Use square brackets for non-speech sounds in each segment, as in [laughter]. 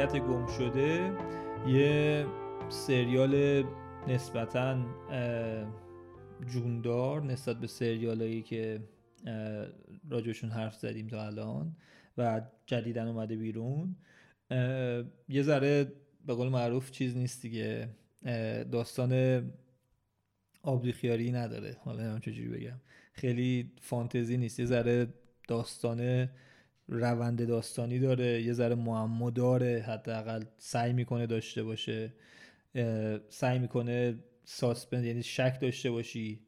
حیثیت گم شده یه سریال نسبتا جوندار نسبت به سریالایی که راجبشون حرف زدیم تا الان و جدیدن اومده بیرون. یه ذره به قول معروف چیز نیست دیگه. داستان آبری خیاری نداره. حالا نمی‌دونم چجوری بگم. خیلی فانتزی نیست. یه ذره داستان روند داستانی داره یه ذره معما داره حداقل سعی می‌کنه داشته باشه. سعی می‌کنه ساسپنس یعنی شک داشته باشی.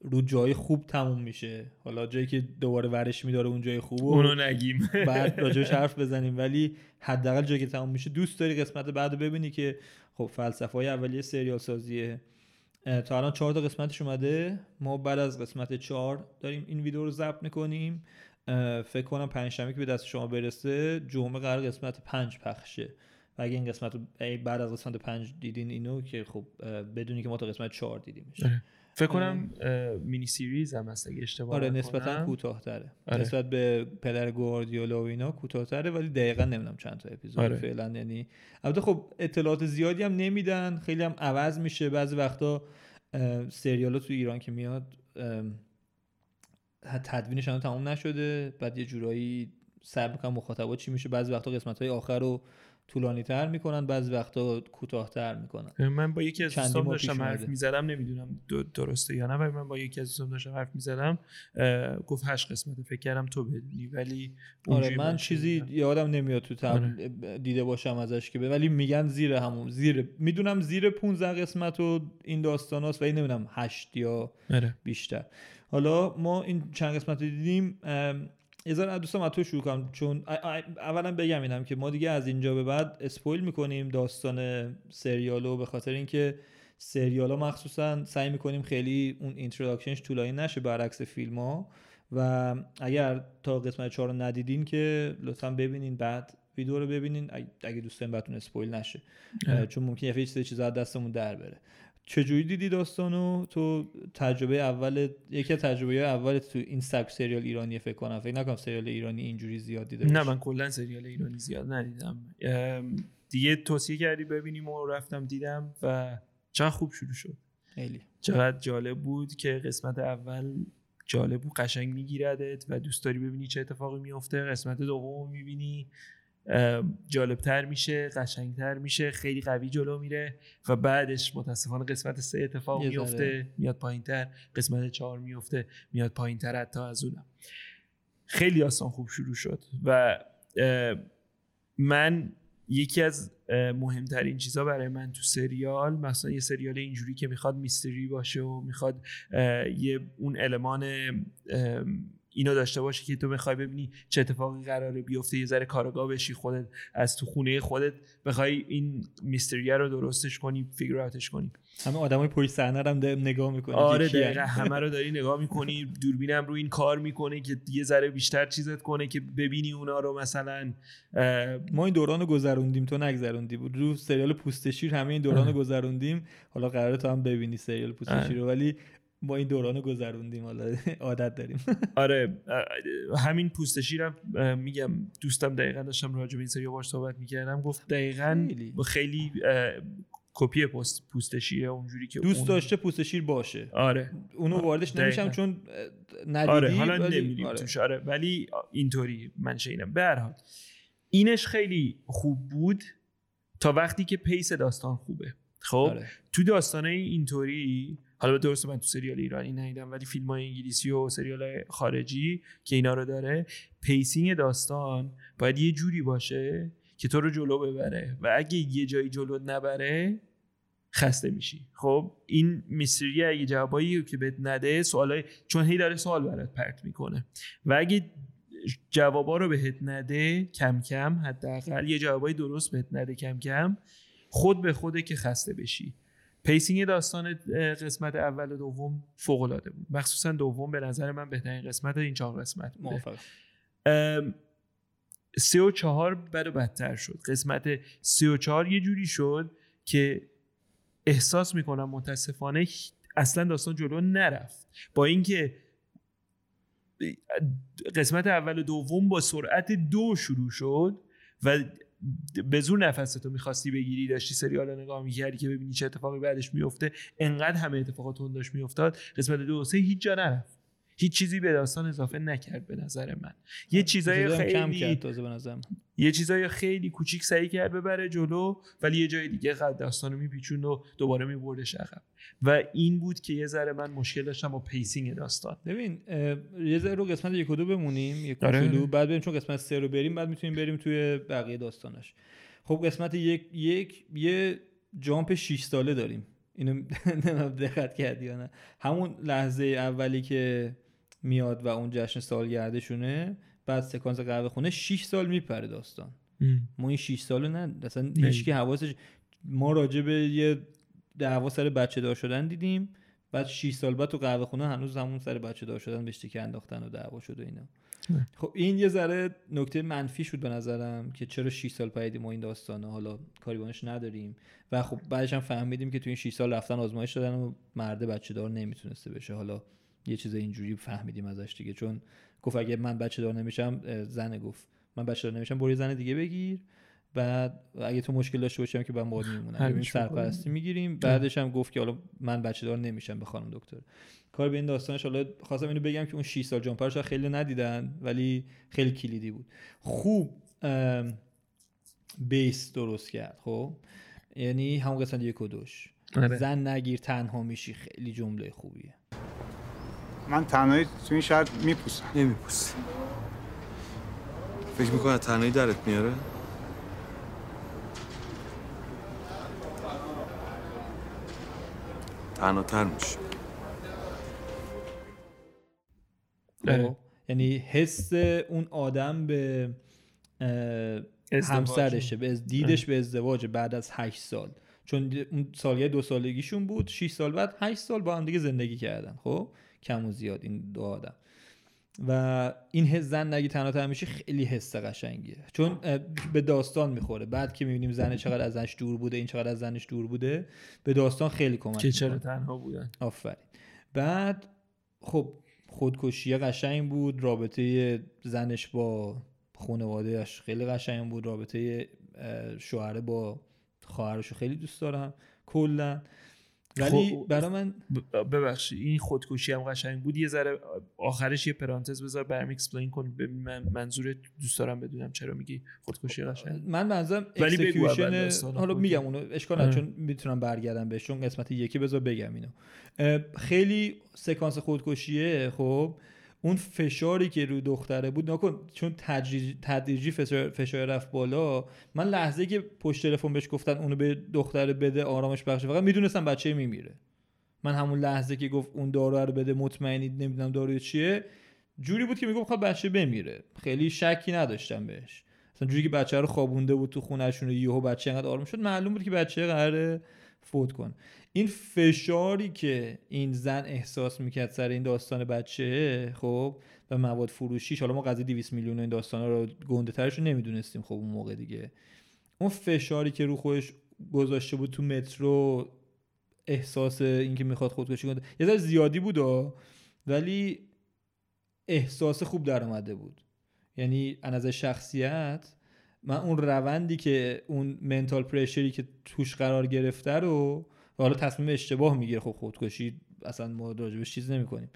رو جای خوب تموم میشه. حالا جایی که دوباره ورش میداره اون جای خوب اونو نگیم. [laughs] بعد [laughs] راجعش حرف بزنیم. ولی حداقل جایی که تموم میشه دوست داری قسمت بعد ببینی که خب فلسفه های اولیه سریال سازیه تا الان چهار تا قسمتش اومده. ما بعد از قسمت چهار داریم این ویدیو رو ضبط می‌کنیم. فکر کنم پنج شنبه که به دست شما برسه جمعه قرار قسمت پنج پخشه و اگه این قسمت رو بعد از قسمت پنج دیدین اینو که خب بدونی که ما تا قسمت چهار دیدیمش آره. فکر کنم مینی سیریز هم هست اگه اشتباه آره. نسبتا کوتاه‌تره آره. نسبت به پدر گواردیولا و اینا کوتاه‌تره ولی دقیقا نمی‌دونم چند تا اپیزود آره. فعلا یعنی البته خب اطلاعات زیادی هم نمیدن خیلی هم عوض میشه بعضی وقتا سریالا تو ایران که میاد تدوینش هنوز تموم نشده. بعد یه جورایی سر می‌کنن مخاطبا چی میشه. بعضی وقتا قسمت های آخر رو طولانی تر می‌کنن بعضی وقتا کوتاه‌تر می‌کنن. من با یکی از دوستان داشتم حرف. می‌زدم نمی‌دونم درسته یا نه ولی من با یکی از دوستان داشتم حرف می‌زدم. گفت هشت قسمت فکر کردم تو بدونی ولی آره من چیزی شنیدم. یادم نمیاد تو تب... دیده باشم ازش که ولی میگن زیر همون زیر می‌دونم زیر 15 قسمت و این داستان هست ولی نمی‌دونم هشت یا آره. بیشتر. حالا ما این چند قسمت رو دیدیم یه ذره از دوستم از تو شروع کنم چون اولا بگم اینم که ما دیگه از اینجا به بعد spoil می‌کنیم داستان سریالو به خاطر اینکه سریالا مخصوصا سعی می‌کنیم خیلی اون introduction ش طولانی نشه برعکس فیلم ها و اگر تا قسمت چهار رو ندیدین که لطفا ببینین بعد ویدیو رو ببینین اگه- دوست دارین براتون spoil نشه. آره. چون ممکن یه چیز چیزا از دستمون در بره. چجوری دیدی داستانو تو تجربه اول یکی از تجربه اول تو این سبک سریال ایرانی فکر کنم. فکر نکنم سریال ایرانی اینجوری زیاد دیده نه. من کلا سریال ایرانی زیاد ندیدم. دیگه توصیه کردی ببینیم و رفتم دیدم و چقدر خوب شروع شد. خیلی. چقدر جالب بود که قسمت اول جالب بود قشنگ میگیردت و دوست داری ببینی چه اتفاقی میفته قسمت دوم می‌بینی جالبتر میشه قشنگتر میشه خیلی قوی جلو میره و بعدش متاسفانه قسمت سه اتفاق میفته. میاد پایینتر قسمت چهار میفته میاد پایینتر حتی از اونم خیلی آسان خوب شروع شد و من یکی از مهمترین چیزها برای من تو سریال مثلا یه سریال اینجوری که می‌خواد میستری باشه و می‌خواد یه اون المان اینو داشته باشه که تو می‌خوای ببینی چه اتفاقی قراره بیفته یه ذره کارگاه بشی خودت از تو خونه خودت بخوای این میستریه رو درستش کنی فیگر اوتش کنی. همه آدمای پشت صحنه رو هم نگاه می‌کنی آره دقیقا همه رو داری نگاه می‌کنی دوربینم رو این کار می‌کنه که یه ذره بیشتر چیزت کنه که ببینی اونا رو مثلا ما این دوران رو گذروندیم تو نگذروندی. بود رو سریال پوست شیر همه این دوران رو. گذروندیم. حالا قراره تو هم ببینی سریال پوست آره. شیر رو. ولی ما این دوران رو گذروندیم حالا [laughs] عادت داریم [laughs] آره همین پوست شیرم میگم دوستم دقیقا داشتم راجع به این سری باش صحبت می‌کردم گفت دقیقا خیلی. با خیلی کپی پوست پوست شیره اونجوری که دوست اون- داشته پوست شیر باشه آره اونو واردش دقیقاً. نمیشم چون ندیدی آره حالا ولی- نمیریم آره. توش آره ولی اینطوری من شینم به هر حال اینش خیلی خوب بود تا وقتی که پیس داستان خوبه خب آره. تو داستانه اینطوری حالا درسته من تو سریال ایرانی ندیدم ولی فیلم های انگلیسی و سریال خارجی که اینا رو داره pacing داستان باید یه جوری باشه که تو رو جلو ببره و اگه یه جایی جلو نبره خسته میشی. خب این mystery اگه جوابایی که بهت نده سوالای چون هی داره سوال برات پرت می‌کنه. و اگه جوابا رو بهت نده کم کم حداقل یه جوابای درست بهت نده کم کم خود به خوده که خسته بشی. pacing داستان قسمت اول و دوم فوق العاده بود. مخصوصا دوم به نظر من بهترین قسمت این چهار قسمت موافق سه و چهار بد و بدتر شد. قسمت سه و چهار یه جوری شد که احساس می‌کنم متاسفانه اصلا داستان جلو نرفت. با اینکه قسمت اول و دوم با سرعت دو شروع شد و به زور نفستو می‌خواستی بگیری داشتی سریال نگاه می‌کردی که ببینی چه اتفاقی بعدش میفته انقدر همه اتفاقات اون داشت میافتاد. قسمت دو سه هیچ جا نرفت. هیچ چیزی به داستان اضافه نکرد به نظر من. یه چیزای خیلی کم کرد تازه به نظرم. یه چیزای خیلی کوچیک سعی کرد ببره جلو ولی یه جای دیگه قد داستانو میپیچوند و دوباره میبردش عقب. و این بود که یه ذره من مشکل داشتم با pacing داستان. ببین یه ذره رو قسمت یک و دو بمونیم یک آره. دو بعد بریم چون قسمت سه رو بریم بعد می‌تونیم بریم توی بقیه داستانش. خب قسمت یک یک یه jump 6 ساله داریم. اینو [laughs] دقت کردی یا نه؟ همون لحظه اولی که میاد و اون جشن سالگردشونه بعد سکانس قهوه خونه 6 سال میپره داستان. ما این 6 سال نه اصلا هیچ حواسش ما راجع به یه دعوا سر بچه دار شدن دیدیم بعد 6 سال بعد تو قهوه خونه هنوز همون سر بچه دار شدن بهش که انداختن و دعوا شد و اینا. خب این یه ذره نکته منفی شد به نظرم که چرا 6 سال پیدیم ما این داستانه حالا کاری بانش نداریم. و خب بعدش هم فهمیدیم که تو این 6 سال رفتن آزمایش دادن و مرده بچه دار نمی‌تونسته بشه. حالا یه چیز اینجوری فهمیدیم ازش دیگه. چون گفت اگه من بچه دار نمیشم زن گفت. من بچه دار نمیشم برو زن دیگه بگیر. بعد اگه تو مشکل داشته باشم که من باید میمونم. ببین سرپرستی می‌گیریم. بعدش هم گفت که حالا من بچه دار نمیشم به خانم دکتر. کار به این داستانش حالا خواستم اینو بگم که اون 6 سال جامپرش خیلی ندیدن ولی خیلی کلیدی بود. خوب بیس درست کرد خب؟ یعنی همون قسمت یک و دوش. آره. زن نگیر تنها میشی خیلی جمله خوبیه. من تنهایی تو این شهر میپوسم. نمیپوسی. فکر می‌کنه تنهایی درت میاره؟ تنها میشه خب، یعنی حس اون آدم به همسرشه به دیدش به ازدواج بعد از هشت سال. چون اون سالیه دو سالگیشون بود 6 سال بعد 8 سال با هم دیگه زندگی کردن خب؟ کم و زیاد این دو آدم. و این حس زن نگی تنها میشه خیلی حس قشنگیه. چون به داستان می‌خوره. بعد که می‌بینیم زن چقدر ازش دور بوده این چقدر از زنش دور بوده به داستان خیلی کمک که چرا تنها بودن. آفرین. بعد خب خودکشی قشنگ بود. رابطه زنش با خانوادهش خیلی قشنگ بود. رابطه شوهره با خواهرش خیلی دوست دارم. کلا ولی خب برای من ببخشید این خودکشی هم قشنگ بود. یه ذره آخرش یه پرانتز بذار برم explain کن. من منظور دوست دارم بدونم چرا میگی خودکشی قشنگ. من منظورم execution حالا میگم اونو اشکال آره. چون می‌تونم برگردم بهش چون قسمت یکی بذار بگم اینو. خیلی سکانس خودکشیه خب. اون فشاری که رو دختره بود نکن چون تدریجی فشار, رفت بالا من لحظه که پشت تلفن بهش گفتن اونو به دختره بده آرامش بخشه فقط می‌دونستم بچه میمیره. من همون لحظه که گفت اون دارو رو بده مطمئنی نمی‌دونم داروی چیه جوری بود که می‌گفت خب بچه بمیره. خیلی شکی نداشتم بهش. مثلا جوری که بچه رو خوابونده بود تو خونهشون یهو بچه انقدر آروم شد معلوم بود که بچه قراره فوت کنه. این فشاری که این زن احساس می‌کرد سر این داستان بچه خب و مواد فروشیش حالا ما قضیه 200 میلیون این داستان رو گنده ترش رو نمی‌دونستیم خب اون موقع دیگه. اون فشاری که رو خودش گذاشته بود تو مترو احساس اینکه می‌خواد خودکشی کنه یه ذره زیادی بود ولی احساس خوب در اومده بود. یعنی از شخصیت من اون روندی که اون منتال پرشری که توش قرار گرفته رو و حالا تصمیم اشتباه می‌گیره. خب خودکشی اصلا ما راجبش چیز نمی کنیم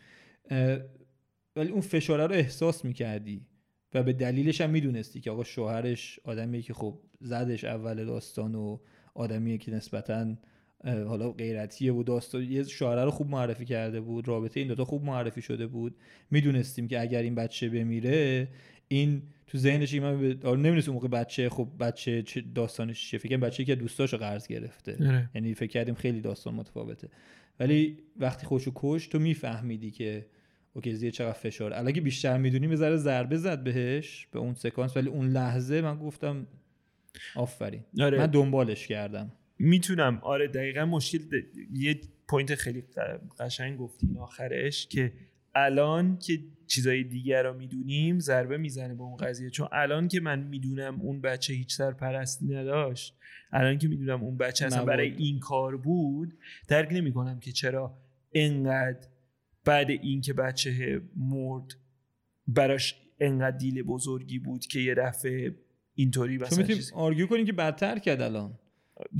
ولی اون فشاره رو احساس می‌کردی و به دلیلش هم می‌دونستی که آقا شوهرش آدمیه که خب زدش اول داستان و آدمیه که نسبتا حالا غیرتیه و داستان یه شوهره رو خوب معرفی کرده بود رابطه این دوتا خوب معرفی شده بود. می‌دونستیم که اگر این بچه بمیره این تو ذهنش من ب... نمی‌دونست اون موقع بچه خب بچه چه داستانش چیه. فکر بچه که دوستاشو قرض گرفته. اره. یعنی فکر کردیم خیلی داستان متفاوته. ولی وقتی خوشو کش تو میفهمیدی که اوکی زیه چقدر فشار. الان بیشتر می‌دونی یه ذره ضربه زد بهش به اون سکانس. ولی اون لحظه من گفتم آفرین. آره. من دنبالش کردم. می‌تونم. آره دقیقا مشکل یه point خیلی قشنگ گفتین آخرش که الان که چیزای دیگر رو می‌دونیم ضربه می‌زنه به اون قضیه. چون الان که من می‌دونم اون بچه هیچ سرپرستی نداشت الان که می‌دونم اون بچه اصلا برای این کار بود درک نمی‌کنم که چرا انقدر بعد این که بچه مرد براش انقدر deal بزرگی بود که یه دفعه اینطوری می‌تونیم چیز- argue کنیم که بدتر کرد الان.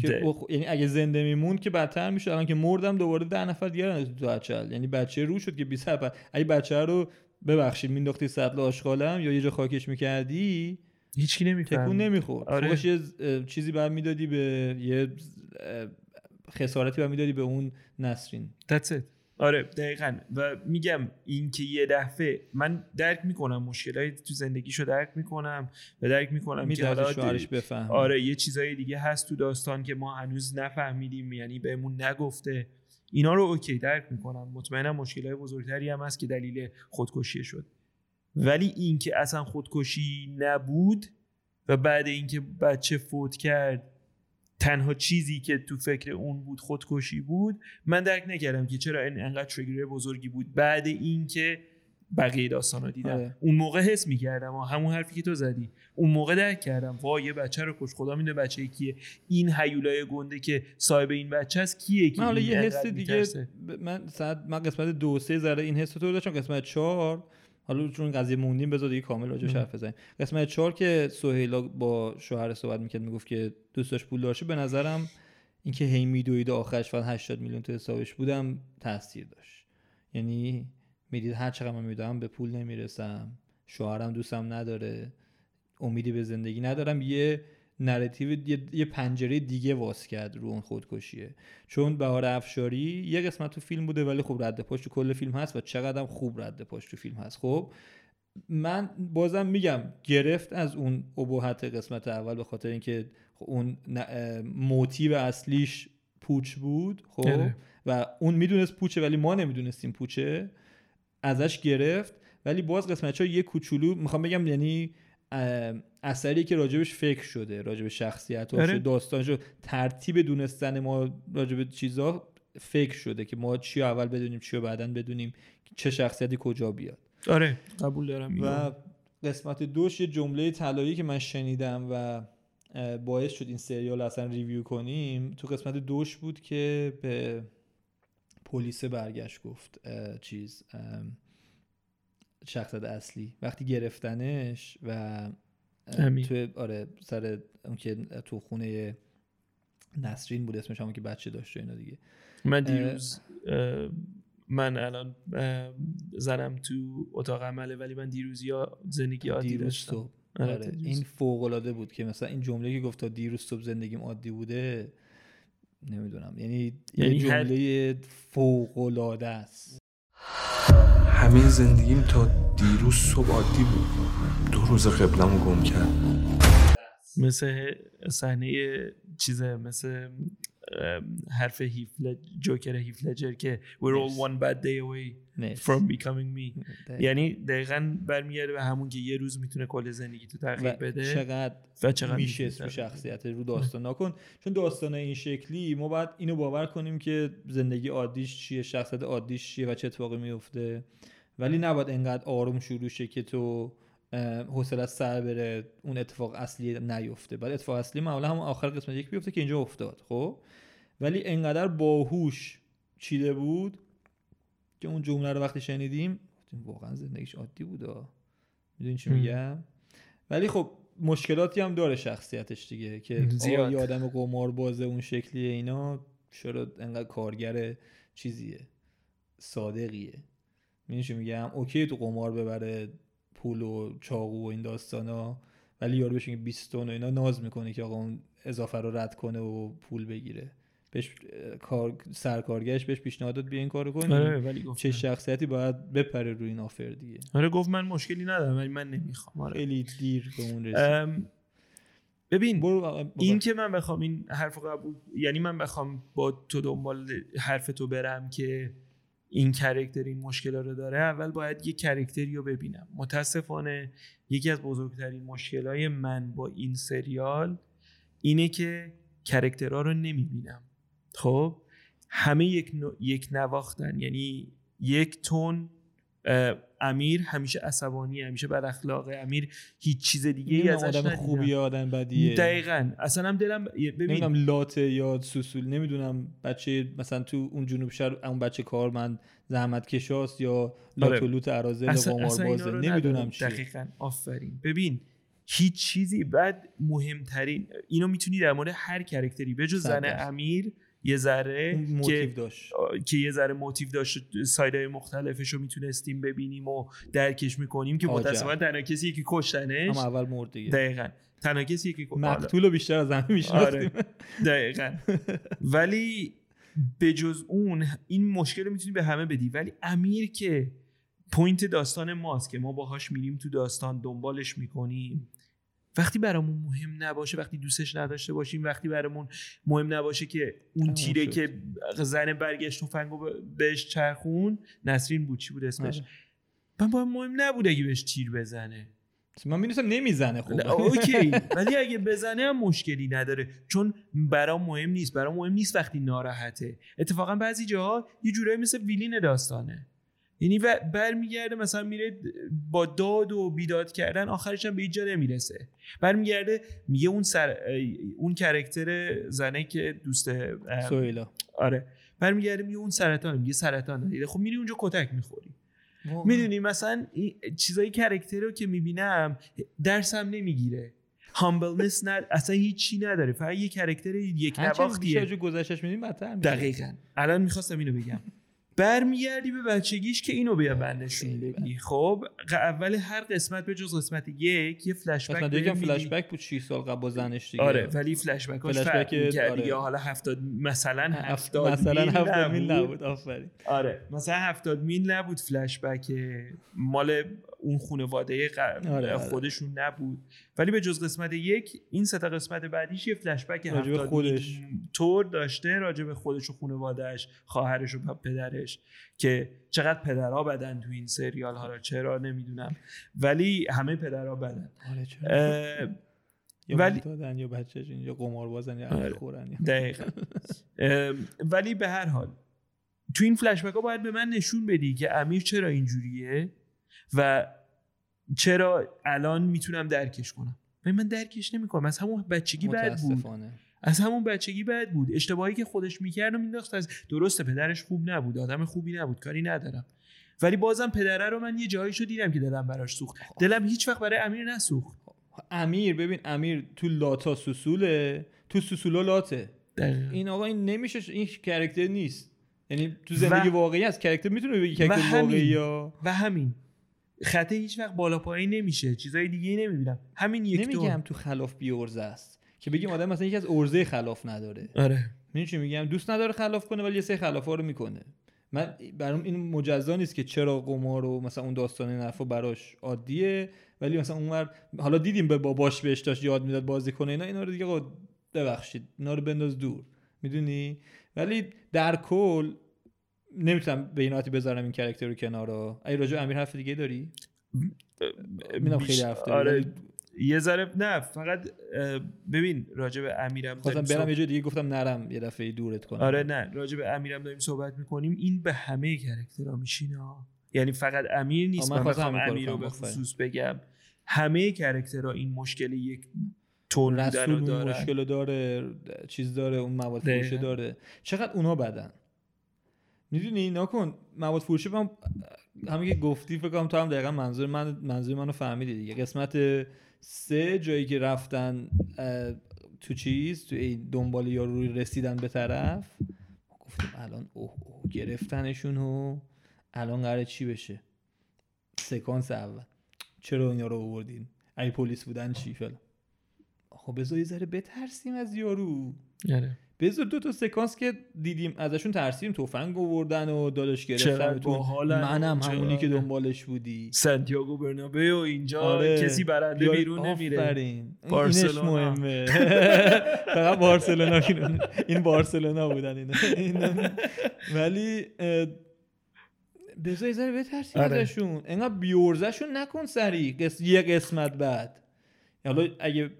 که. بخ- یعنی اگه زنده میموند که بدتر می‌شد الان که مردم دوباره ده نفر دیگه رو تو بچل یعنی بچه رو شد که 20 نفر اگه بچه رو ببخشید مینداختی سطل آشغالم یا یه جا خاکش می‌کردی هیچکی نمیفهم تکون نمی‌خورد آره. یه چیزی بعد می‌دادی به یه خسارتی بعد می‌دادی به اون نسرین That's it. آره دقیقا. و میگم این که یه دفعه من درک می‌کنم مشکلات تو زندگیشو درک می‌کنم و درک می‌کنم که حالا بفهم آره یه چیزای دیگه هست تو داستان که ما هنوز نفهمیدیم یعنی بهمون نگفته. اینا رو اوکی درک می‌کنم. مطمئنم مشکلات بزرگتری هم هست که دلیل خودکشی شد. ولی این که اصلا خودکشی نبود و بعد اینکه بچه فوت کرد تنها چیزی که تو فکر اون بود خودکشی بود من درک نکردم که چرا این انقدر تریگر بزرگی بود. بعد اینکه بقیه داستان رو دیدم. آره. اون موقع حس می‌کردم همون حرفی که تو زدی. اون موقع درک کردم وای یه بچه رو کش خدا میده بچه کیه. این هیولای گنده که صاحب این بچه است کیه که من حالا یه حس دیگه من ساعت من قسمت دو سه ذره این حس تو داشتم قسمت چهار حالا چون قضیه موندیم بذار دیگه کامل راجعش ام. حرف بزنیم. قسمت چهار که سهیلا با شوهر صحبت می‌کرد می‌گفت که دوستاش پول داشته به نظرم اینکه هی میدوید آخرش فقط 80 میلیون تو حسابش بودم تاثیر داشت. یعنی می‌دید هر چقدر من میدم به پول نمی‌رسم شوهرم دوستم نداره امیدی به زندگی ندارم. یه narrative یه, یه پنجره دیگه باز کرد رو اون خودکشیه. چون بهار افشاری یه قسمت تو فیلم بوده ولی خب رد پاش تو کل فیلم هست و چقدر خوب رد پاش تو فیلم هست. خب من بازم میگم گرفت از اون ابهت قسمت اول به خاطر اینکه خب اون motive اصلیش پوچ بود خب آره. و اون می‌دونست پوچه ولی ما نمی‌دونستیم پوچه. ازش گرفت. ولی باز قسمت ها یه کوچولو می‌خوام بگم یعنی اثری که راجبش فکر شده راجب شخصیت آره. داستانش ترتیب دونستن ما راجب چیزا فکر شده که ما چی رو اول بدونیم چی رو بعدا بدونیم چه شخصیتی کجا بیاد آره قبول دارم. و قسمت دوش یه جمله طلایی که من شنیدم و اه، باعث شد این سریال رو اصلا ریویو کنیم تو قسمت دوش بود که به پلیس برگشت گفت اه، چیز ام، شخصیت اصلی. وقتی گرفتنش و اه، امین. تو آره سر اون که تو خونه نسرین بود اسمش همون که بچه داشت و اینا دیگه. من دیروز اه، من الان زنم تو اتاق عمله ولی من دیروز یا زندگی عادی دیروز داشتم. صبح. آره، آره دیروز. این فوق العاده بود که مثلا این جمله که گفت تا دیروز صبح زندگیم عادی بوده نمی‌دونم. یعنی یعنی یه هر- جمله فوق العاده است. همه زندگیم تا دیروز صبح عادی بود. دو روز قبلمو گم کرد مثل صحنه چیزه مثل حرف هیفل جوکر هیفلجر که we're all one bad day away from becoming me. دقیقاً. یعنی دقیقا برمیگرده به همون که یه روز می‌تونه کل زندگی تو تغییر بده. چقدر و چقدر میشه تغییر شخصیت رو داستان نکن. چون داستان این شکلی ما باید اینو باور کنیم که زندگی عادیش چیه شخصیت عادیش چیه و چه اتفاقی میفته. ولی نباید انقدر آروم شروع شه که تو حوصله سر بره اون اتفاق اصلی نیفته. بعد اتفاق اصلی معمولا هم آخر قسمت یک بیفته که اینجا افتاد خب؟ ولی انقدر باهوش چیده بود که اون جمله رو وقتی شنیدیم واقعا زندگیش عادی بود می‌دونی چی. میگم؟ ولی خب مشکلاتی هم داره شخصیتش دیگه که زیاد. یه آدم قمار بازه اون شکلیه اینا چرا انقدر کارگر چیزیه صادقیه. می‌دونی چی میگم؟ اوکی تو قمار ببره پول و چاقو و این داستانا ولی یارو بهش میگه 20 تن و اینا ناز می‌کنه که آقا اون اضافه رو رد کنه و پول بگیره. بهش کار سرکارگرش بهش پیشنهاد داد بیا این کارو کنی. آره ولی گفت چه شخصیتی باید بپره روی این آفر دیگه. آره گفت من مشکلی ندارم ولی من نمی‌خوام. آره. خیلی دیر به اون رسید. ببین برو این که من بخوام این حرف قبول یعنی من بخوام با تو دنبال حرف تو برم که این کرکتر این مشکل رو داره اول باید یه کرکتری رو ببینم. متاسفانه یکی از بزرگترین مشکلهای من با این سریال اینه که کرکترها رو نمی‌بینم. خب؟ همه یک, نوع- یک نواختن یعنی یک تون امیر همیشه عصبانی همیشه بد اخلاقه امیر هیچ چیز دیگه ای ازش آدم. خوبی آدم بدیه. دقیقا. اصلا هم دلم ببین نمی‌دونم لاته یا سوسول. نمی‌دونم بچه مثلا تو اون جنوب شهر اون بچه کارمند زحمت کشاست یا لات و لوت ارازل اصلا, رو نمی‌دونم. چیه. دقیقا. آفرین. ببین هیچ چیزی بعد مهمترین اینو می‌تونی در مورد هر کرکتری به جز صد زن. امیر یه ذره که داشت. که یه ذره موتیو داشت سایدهای مختلفش رو می‌تونستیم ببینیم و درکش می‌کنیم که. متاسفانه تنها کسی که کشتنش اما اول مرد دیگه. دقیقا. تنها کسی که مقتول بیشتر از همه آره. میشناختیم دقیقا. [laughs] ولی به جز اون این مشکل رو می‌تونی به همه بدی. ولی امیر که point داستان ماست که ما باهاش میریم تو داستان دنبالش می‌کنیم. وقتی برامون مهم نباشه وقتی دوستش نداشته باشیم وقتی برامون مهم نباشه که اون تیره شد. که زن برگشت تفنگو ب- بهش چرخون نسرین بود. چی بود اسمش؟ آره. من با مهم نبود اگه بهش تیر بزنه. من می‌دونستم نمی‌زنه نه، خب اوکی. ولی اگه بزنه هم مشکلی نداره. چون برام مهم نیست. برام مهم نیست وقتی ناراحته. اتفاقا بعضی جاها یه جورایی مثل villain داستانه. یعنی و- برمیگرده مثلا میره با داد و بیداد کردن آخرش هم به هیچ جا نمی‌رسه. برمیگرده میگه اون سر اون کرکتر زنه که دوست سویلا. آره. برمیگرده میگه اون سرطان میگه سرطان دیده خب میری اونجا کتک می‌خوری. می‌دونی مثلا این چیزای کرکتر رو که می‌بینم درسم نمی‌گیره. هامبلنس نه اصلا هیچی نداره. فقط یه کرکتر یک هرچی نواختیه. جو گذشتش میدیم بدتر دقیقا. الان می‌خواستم اینو بگم. [laughs] برمیگردی به بچگیش که اینو نشون خیلی بدی خب اول هر قسمت به جز قسمت یک یه فلش بک مثلا یکم فلش. بک بود 6 سال قبل با زنش دیگه آره ولی فلش بک فلش بک،. آره. یا حالا هفتاد مثلا هفت- هفتاد مثلا میل 70 میل نبود. آفرین آره مثلا هفتاد میل نبود فلش بک مال اون خانواده آره، آره. خودشون نبود. ولی به جز قسمت یک این سه تا قسمت بعدیش یه فلش بک هفتاد خودش. طور داشته راجع به خودش و خانوادهش خواهرش و پدرش که چقدر پدرها بدن تو این سریال ها را چرا نمی‌دونم. ولی همه پدرها بدن. آره چرا؟ یا ولی- دادن یا یا قمار بازن یا آره. خورن. دقیقا. ولی به هر حال تو این فلش ها باید به من نشون بدی که امیر چرا اینجوریه؟ و چرا الان می‌تونم درکش کنم؟ من درکش نمی‌کنم. از همون بچگی بد بود. از همون بچگی بد بود. اشتباهی که خودش می‌کرد و مینداخت از درسته پدرش خوب نبود. آدم خوبی نبود. کاری ندارم. ولی بازم پدره رو من یه جاییشو دیدم که دلم براش سوخت. دلم هیچ وقت برای امیر نسوخت. امیر ببین امیر تو لاتا سوسوله. تو سوسولا لاته. دقیقاً. این آقا این نمیشه این character نیست. یعنی تو زندگی و- واقعی هست. character می‌تونه بگی character. واقعی یا و همین. خطه هیچ وقت بالا پایین نمیشه. چیزای دیگه نمی‌بینم. همین یک نمیگم تو خلاف بی ارزه است. که بگیم آدم مثلا یکی از ارزه خلاف نداره. آره. می‌دونی چی میگم؟ دوست نداره خلاف کنه ولی یه سری خلافا رو می‌کنه. من برام این مجزا نیست که چرا قمار و مثلا اون داستان حرفا براش عادیه ولی مثلا اونور حالا دیدیم به باباش بهش داشت یاد می‌داد بازی کنه اینا اینا رو دیگه ببخشید اینا رو بنداز دور. می‌دونی؟ ولی در کل نمی‌تونم به این بذارم این character رو کنار اگه راجع به امیر حرف دیگه داری؟ می‌دونم خیلی حرف داری آره ولی یه ذره نه فقط ببین راجع به امیرم خواستم برم یه جای دیگه گفتم نرم یه دفعه دورت کنم. آره نه راجع به امیرم داریم صحبت می‌کنیم. این به همه character ها میشینه. یعنی فقط امیر نیست. من خواستم امیر رو به. خصوص بگم. همه character ها این مشکل یک تون رو دارن. مشکل رو داره چیز داره اون مواد دقیقاً. داره. چقدر اونا بدن؟ می‌دونی نکن مواد فروشی هم همین که گفتی فکر کنم تو هم دقیقا منظور من منظور منو فهمیدی دیگه. قسمت سه جایی که رفتن تو چیز تو این دنبال یارو رسیدن به طرف گفتیم الان اوه اوه گرفتنشون و الان قراره چی بشه؟ سکانس اول. چرا اینا رو آوردین؟ ای پلیس بودن چی فلان؟ خب بذار یه ذره بترسیم از یارو. آره. بذار دو تا سکانس که دیدیم ازشون ترسیدیم تفنگ آوردن و چقدر گرفتن منم همونی که دنبالش بودی. سانتیاگو برنابه و اینجا آره. کسی برنده بیرون نمیره. بارسلونا. مهمه. [laughs] فقط بارسلونا این بارسلونا بودن اینا. ولی بذار یه ذره بترسیم آره. ازشون. انقدر بیورزشون نکن سریع. قس... یه قسمت بعد. حالا اگه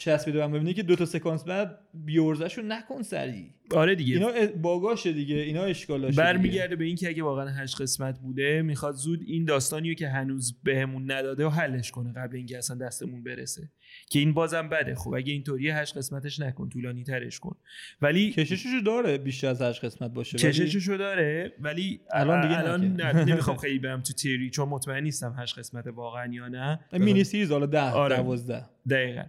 چسبیده به هم ببینی که دو تا سکانس بعد بیورزشون نکن سری آره دیگه. اینا باگاشه دیگه. اینا اشکالاشه. برمیگرده به اینکه اگه واقعا هشت قسمت بوده می‌خواد زود این داستانیو که هنوز بهمون نداده و حلش کنه قبل اینکه اصلا دستمون برسه. که این بازم بده. خب اگه اینطوری هشت قسمتش نکن طولانی ترش کن. ولی کشششو داره بیشتر از هشت قسمت باشه. ولی- کشششو داره ولی الان دیگه الان [laughs] نمی‌خوام خیلی برم تو تیری چون مطمئن نیستم هشت قسمت واقعا یا نه. مینی سیریز حالا ده آره. دوازده. دقیقا.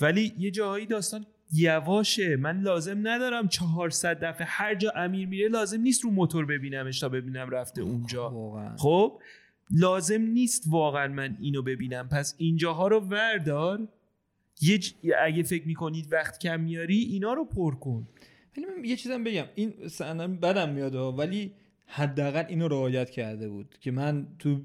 ولی یه جاهایی داستان یواشه. من لازم ندارم 400 دفعه هر جا امیر میره لازم نیست رو موتور ببینمش تا ببینم رفته اونجا. خب؟ لازم نیست واقعا من اینو ببینم. پس اینجاها رو وردار. یه ج- اگه فکر می‌کنید وقت کم میاری اینا رو پر کن. ولی من یه چیزم بگم. این صحنه بدم میاد ولی حداقل اینو رعایت کرده بود که من تو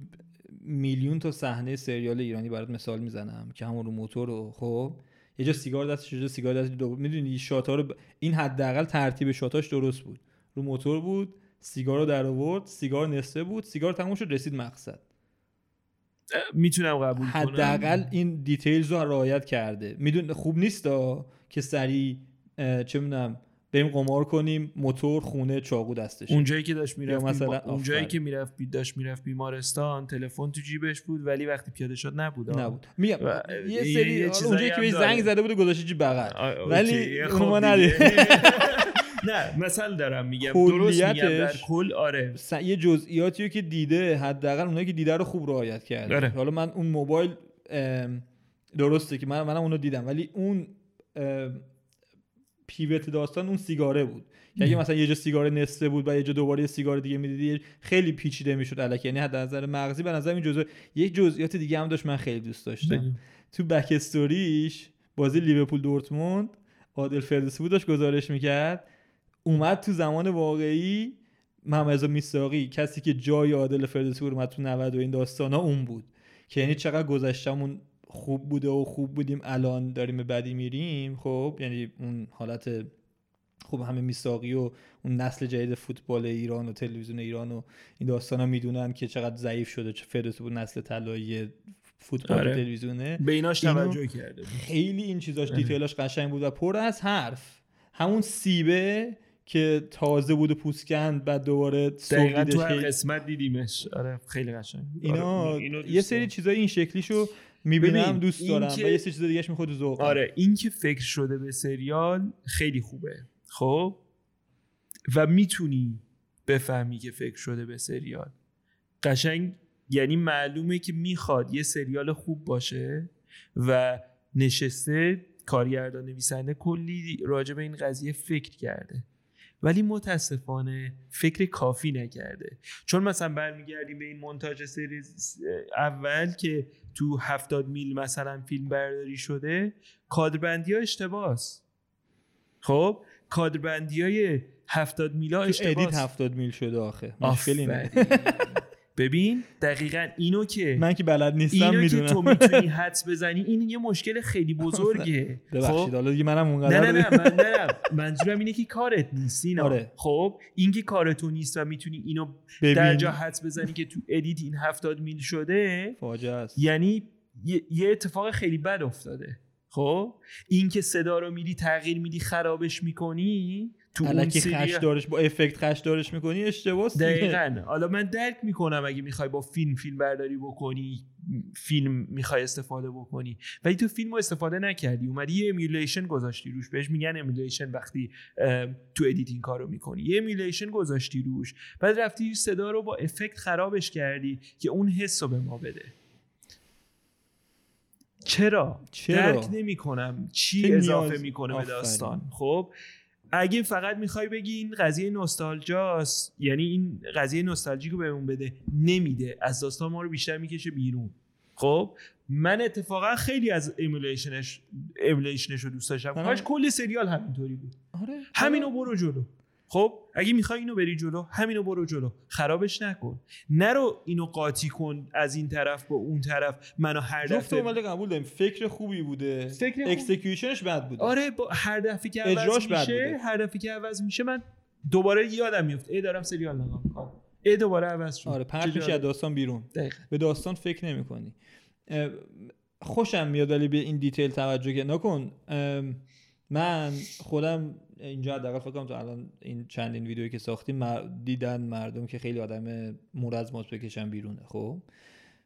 میلیون تا صحنه سریال ایرانی برات مثال می‌زنم که همون رو موتور رو خب؟ یه جا سیگار دستش یه جا سیگار دستش دو می‌دونی shot ا رو ب- این حداقل ترتیب shot اش درست بود. رو موتور بود سیگار رو در آورد سیگار نصفه بود سیگار تموم شد رسید مقصد. می‌تونم قبول کنم. حداقل این details رو رعایت کرده. میدون خوب نیست که سریع اه، چه می‌دونم بریم قمار کنیم موتور خونه چاقو دستش اونجایی که داشت می‌رفت مثلا بیما- اونجایی. که می‌رفت بی- داشت می‌رفت بیمارستان تلفن تو جیبش بود ولی وقتی پیاده شد نبود. نبود میگم و- یه سری اونجایی که. زنگ زده بود گذاشته چی بغل ولی خب ما. [laughs] نه مثل دارم میگم درست میگم در کل آره س- یه جزئیاتی که دیده حداقل اونایی که دیده رو خوب رعایت کرده آره. حالا من اون موبایل درسته که من منم اونو دیدم ولی اون پیوت داستان اون سیگاره بود. که اگه مثلا یه جا سیگار نصفه بود و یه جا دوباره یه سیگار دیگه می‌دیدی خیلی پیچیده می‌شد الکی. یعنی حد نظر مغزی به نظر این جزء یک جزئیات دیگه هم داشت من خیلی دوست داشتم. تو بک استوریش بازی لیورپول دورتموند عادل فردوسی بود داشت گزارش می‌کرد. اومد تو زمان واقعی محمد میساقی کسی که جای عادل فردوسی بود اومد تو 90 و این داستانا اون بود. که یعنی چقدر گذشتمون خوب بوده و خوب بودیم الان داریم به بدی میریم خب یعنی اون حالت خب همه میساقی و اون نسل جدید فوتبال ایران و تلویزیون ایران و این داستان ها می‌دونن که چقدر ضعیف شده چه فردوسی بود نسل طلایی فوتبال آره. تلویزیونه به ایناش توجه کرده. خیلی این چیزاش آره. دیتیلاش قشنگ بود و پر از حرف همون سیبه که تازه بود و پوست کند بعد دوباره دقیقا تو قسمت دیدیمش آره خیلی قشنگ. اینا آره، اینو دوست یه سری. چیزای این شکلیشو می‌بینم دوست دارم که- و یه سری چیز دیگهش می‌خواد تو ذوقم آره این که فکر شده به سریال خیلی خوبه خب؟ و می‌تونی بفهمی که فکر شده به سریال. قشنگ یعنی معلومه که می‌خواد یه سریال خوب باشه و نشسته کارگردان نویسنده کلی راجع به این قضیه فکر کرده. ولی متاسفانه فکر کافی نکرده. چون مثلا برمیگردیم به این مونتاژ series اول که تو هفتاد میل مثلا فیلم برداری شده کادربندی ها اشتباس. خب؟ کادربندی های هفتاد میلا تو اشتباس. edit هفتاد میل شده آخه. مشکل اینه آفرین. ببین دقیقا اینو که من که بلد نیستم اینو که می‌دونم. تو می‌تونی [laughs] حدس بزنی این یه مشکل خیلی بزرگه. ببخشید خب؟ حالا دیگه منم نه اونقدر نه نه من نه نه. منظورم اینه که کارت نیست اینا. آره. خب؟ اینکه کار تو نیست و می‌تونی اینو ببین. در جا حدس بزنی که تو ادیت این هفتاد میل شده فاجعه است. یعنی یه, اتفاق خیلی بد افتاده. خب؟ اینکه صدا رو میدی تغییر میدی خرابش می‌کنی تو اون خش دارش با افکت خش دارش می‌کنی اشتباس. دقیقا. حالا من درک می‌کنم اگه می‌خوای با فیلم فیلم برداری بکنی فیلم می‌خوای استفاده بکنی. ولی تو فیلم رو استفاده نکردی. اومدی یه emulation گذاشتی روش. بهش میگن emulation وقتی تو editing کارو می‌کنی. یه emulation گذاشتی روش. بعد رفتی صدا رو با افکت خرابش کردی که اون حس رو به ما بده. چرا؟ چرا؟ درک نمی‌کنم چی اضافه می‌کنه به. داستان. خب؟ اگه فقط می‌خوای بگی این قضیه nostalgia ست یعنی این قضیه نوستالژیک رو بهمون بده نمیده. از داستان ما رو بیشتر می‌کشه بیرون. خب؟ من اتفاقا خیلی از emulation ش emulation ش رو دوست داشتم. آره. کاش کل سریال همینطوری بود. آره. همینو برو جلو. خب اگه می‌خوای اینو بری جلو همینو برو جلو. خرابش نکن. نرو اینو قاطی کن از این طرف با اون طرف. منو هر جفت دفعه اومده قبول داریم. فکر خوبی بوده. فکر خوب- execution ش بد بوده. آره با هر دفعه که عوض میشه. هر دفعه که عوض میشه من دوباره یادم میفته ای دارم سریال نگاه می‌کنم. ای دوباره عوض شد. آره پرت میشه. از داستان بیرون. دقیقاً. به داستان فکر نمی کنی خوشم میاد ولی به این detail توجه نکن. من خودم اینجا حداقل فکر کنم تو الان این چندین ویدیویی که ساختیم دیدن مردم که خیلی آدم مو رو از ماست بکشن بیرونه خب؟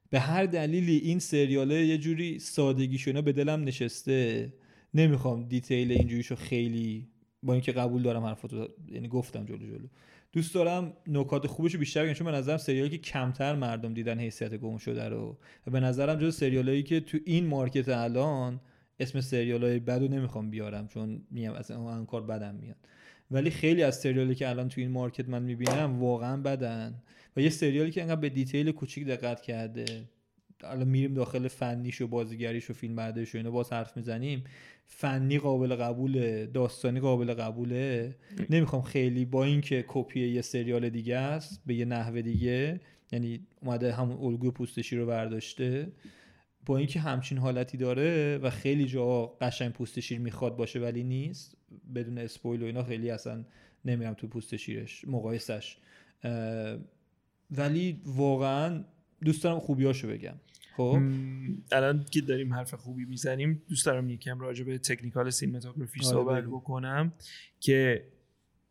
به هر دلیلی این سریاله یه جوری سادگیشونه به دلم نشسته. نمی‌خوام detail اینجوریشو خیلی با اینکه قبول دارم حرفاتو یعنی گفتم جلو جلو. دوست دارم نکات خوبش رو بیشتر بگم چون به نظرم سریالی که کمتر مردم دیدن حیثیت گم شده رو به نظرم جز سریالایی که تو این market الان اسم سریال های بد رو نمی‌خوام بیارم چون میگم اصلا اون کار بدم میاد. ولی خیلی از سریالی که الان تو این market من می‌بینم واقعا بدن. و یه سریالی که انقدر به detail کوچیک دقت کرده. الان میریم داخل فنیش و بازیگریش و فیلم برداریش و اینا باز حرف می‌زنیم. فنی قابل قبوله داستانی قابل قبوله. نمی‌خوام خیلی با اینکه کپی یه سریال دیگه است به یه نحوه دیگه یعنی اومده همون الگوی پوستشی رو برداشته. با اینکه همچین حالتی داره و خیلی جا قشنگ پوست شیر می‌خواد باشه ولی نیست بدون اسپویل و اینا خیلی اصلا نمیرم تو پوست شیرش مقایسش. ولی واقعا دوست دارم خوبیاشو بگم. خب؟ الان که داریم حرف خوبی می‌زنیم دوست دارم یکم راجع به تکنیکال سینماتوگرافی آره، صحبت. بکنم که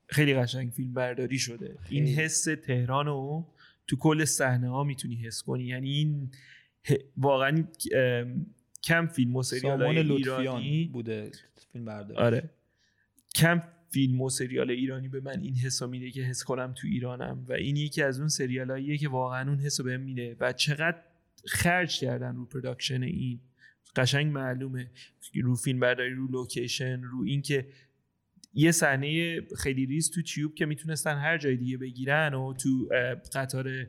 خیلی قشنگ فیلم برداری شده. این خیلی. حس تهران رو تو کل صحنه ها می‌تونی حس کنی. یعنی این [laughs] واقعا کم فیلم و سریال لطفیان ایرانی. بوده فیلم برداری آره. کم فیلم و سریال ایرانی به من این حس میده که حس کنم تو ایرانم و این یکی از اون سریالاییه که واقعا اون حس رو بهم میده و چقدر خرج کردن رو production این. قشنگ معلومه. رو فیلم برداری رو location رو اینکه یه صحنه خیلی ریز تو tube که می‌تونستن هر جای دیگه بگیرن و تو قطار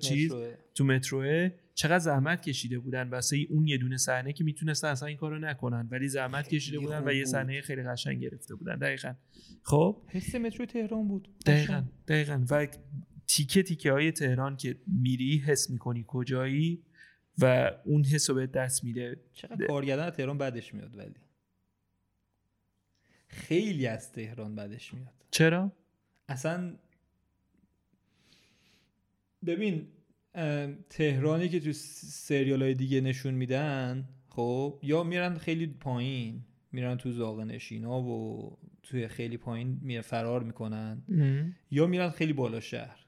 چیز متروه. تو متروه چقدر زحمت کشیده بودن واسه اون یه دونه صحنه که می‌تونستن اصلا این کارو نکنن ولی زحمت کشیده بودن و یه. صحنه خیلی قشنگ گرفته بودن دقیقا خب حس مترو تهران بود دقیقا. دقیقا و تیکه تیکه های تهران که میری حس می‌کنی کجایی و اون حس رو به دست میده چقدر کارگردان از تهران بدش میاد ولی خیلی از تهران بدش میاد چرا؟ اصلا ببین تهرانی که تو سریال های دیگه نشون میدن خب یا میرن خیلی پایین. میرن تو زاغ نشینا و توی خیلی پایین می فرار می‌کنن. یا میرن خیلی بالا شهر.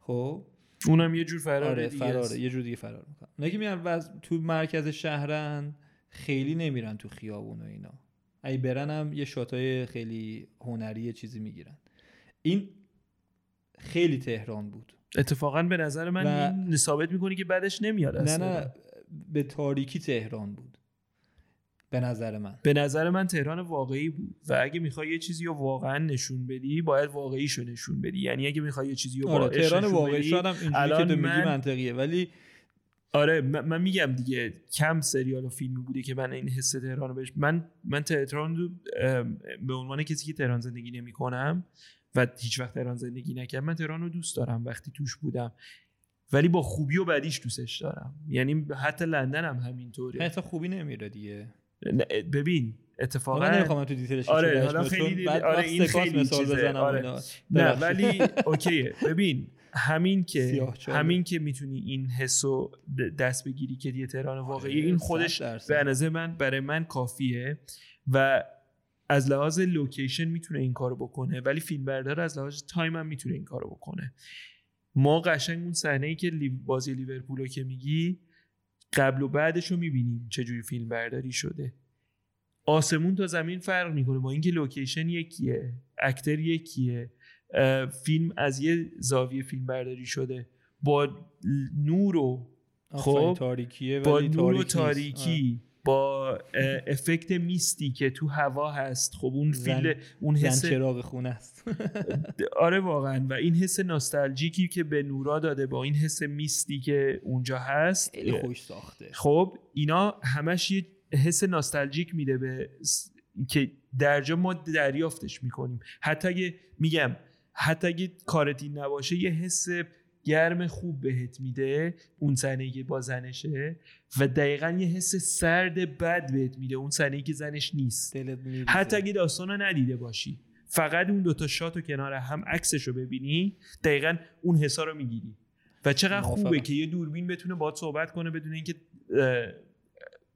خب؟ اونم یه جور فرار آره دیگه. فراره است. یه جور دیگه فرار می‌کنن. اونایی که میرن وز... تو مرکز شهرن خیلی نمیرن تو خیابون و اینا. اگه برن هم یه شاتای خیلی هنری چیزی می‌گیرن. این خیلی تهران بود. اتفاقا به نظر من و- این ثابت می‌کنی که بعدش نمیاد نه. نه به تاریکی تهران بود. به نظر من. به نظر من تهران واقعی بود. و اگه می‌خوای یه چیزی رو واقعا نشون بدی باید واقعیشو نشون بدی. یعنی اگه می‌خوای یه چیزی رو آره تهران نشون واقعی بدی، شاید هم اینجوری که تو من- منطقیه. ولی آره من, من میگم دیگه کم سریال و فیلمی بوده که من این حس تهران رو بهش من من تهران رو به عنوان کسی که تهران زندگی نمی کنم و هیچ وقت تهران زندگی نکردم من تهران رو دوست دارم وقتی توش بودم. ولی با خوبی و بدیش دوستش دارم. یعنی حتی لندن هم همینطوره. اصلا خوبی نمیره دیگه. ببین اتفاقا من نمی‌خوام تو دیتیلش آره، حالا خیلی بعد آره، این خیلی مثال بزنم آره. نه. ولی اوکیه. ببین همین که. همین که می‌تونی این حس رو د- دست بگیری که یه تهران واقعی آره، این خودش. به نظر من برای من کافیه. و از لحاظ location می‌تونه این کارو بکنه ولی فیلم بردار از لحاظ time هم می‌تونه این کارو بکنه. ما قشنگ اون صحنه ای که بازی لیورپول رو که میگی قبل و بعدش رو می‌بینیم چجوری فیلم برداری شده. آسمون تا زمین فرق می‌کنه با اینکه location یکیه actor یکیه فیلم از یه زاویه فیلم برداری شده. با نور و خب، تاریکیه با نور و. تاریکی. با افکت میستی که تو هوا هست. خب اون فیل اون حس چراغ خونه است. آره واقعا. و این حس ناستالژیکی که به نورا داده با این حس میستی که اونجا هست خیلی خوش ساخته. خب اینا همش یه حس ناستالژیک میده به که در جا ما دریافتش می‌کنیم. حتی اگه میگم حتی اگه کارت این نباشه یه حس گرم خوب بهت میده اون صحنه که با زنشه و دقیقا یه حس سرد بد بهت میده اون صحنه که زنش نیست. حتی اگه داستان رو ندیده باشی فقط اون دوتا شات و کنار هم عکسش رو ببینی دقیقا اون حسا رو می‌گیری و چقدر. خوبه که یه دوربین بتونه باهات صحبت کنه بدون اینکه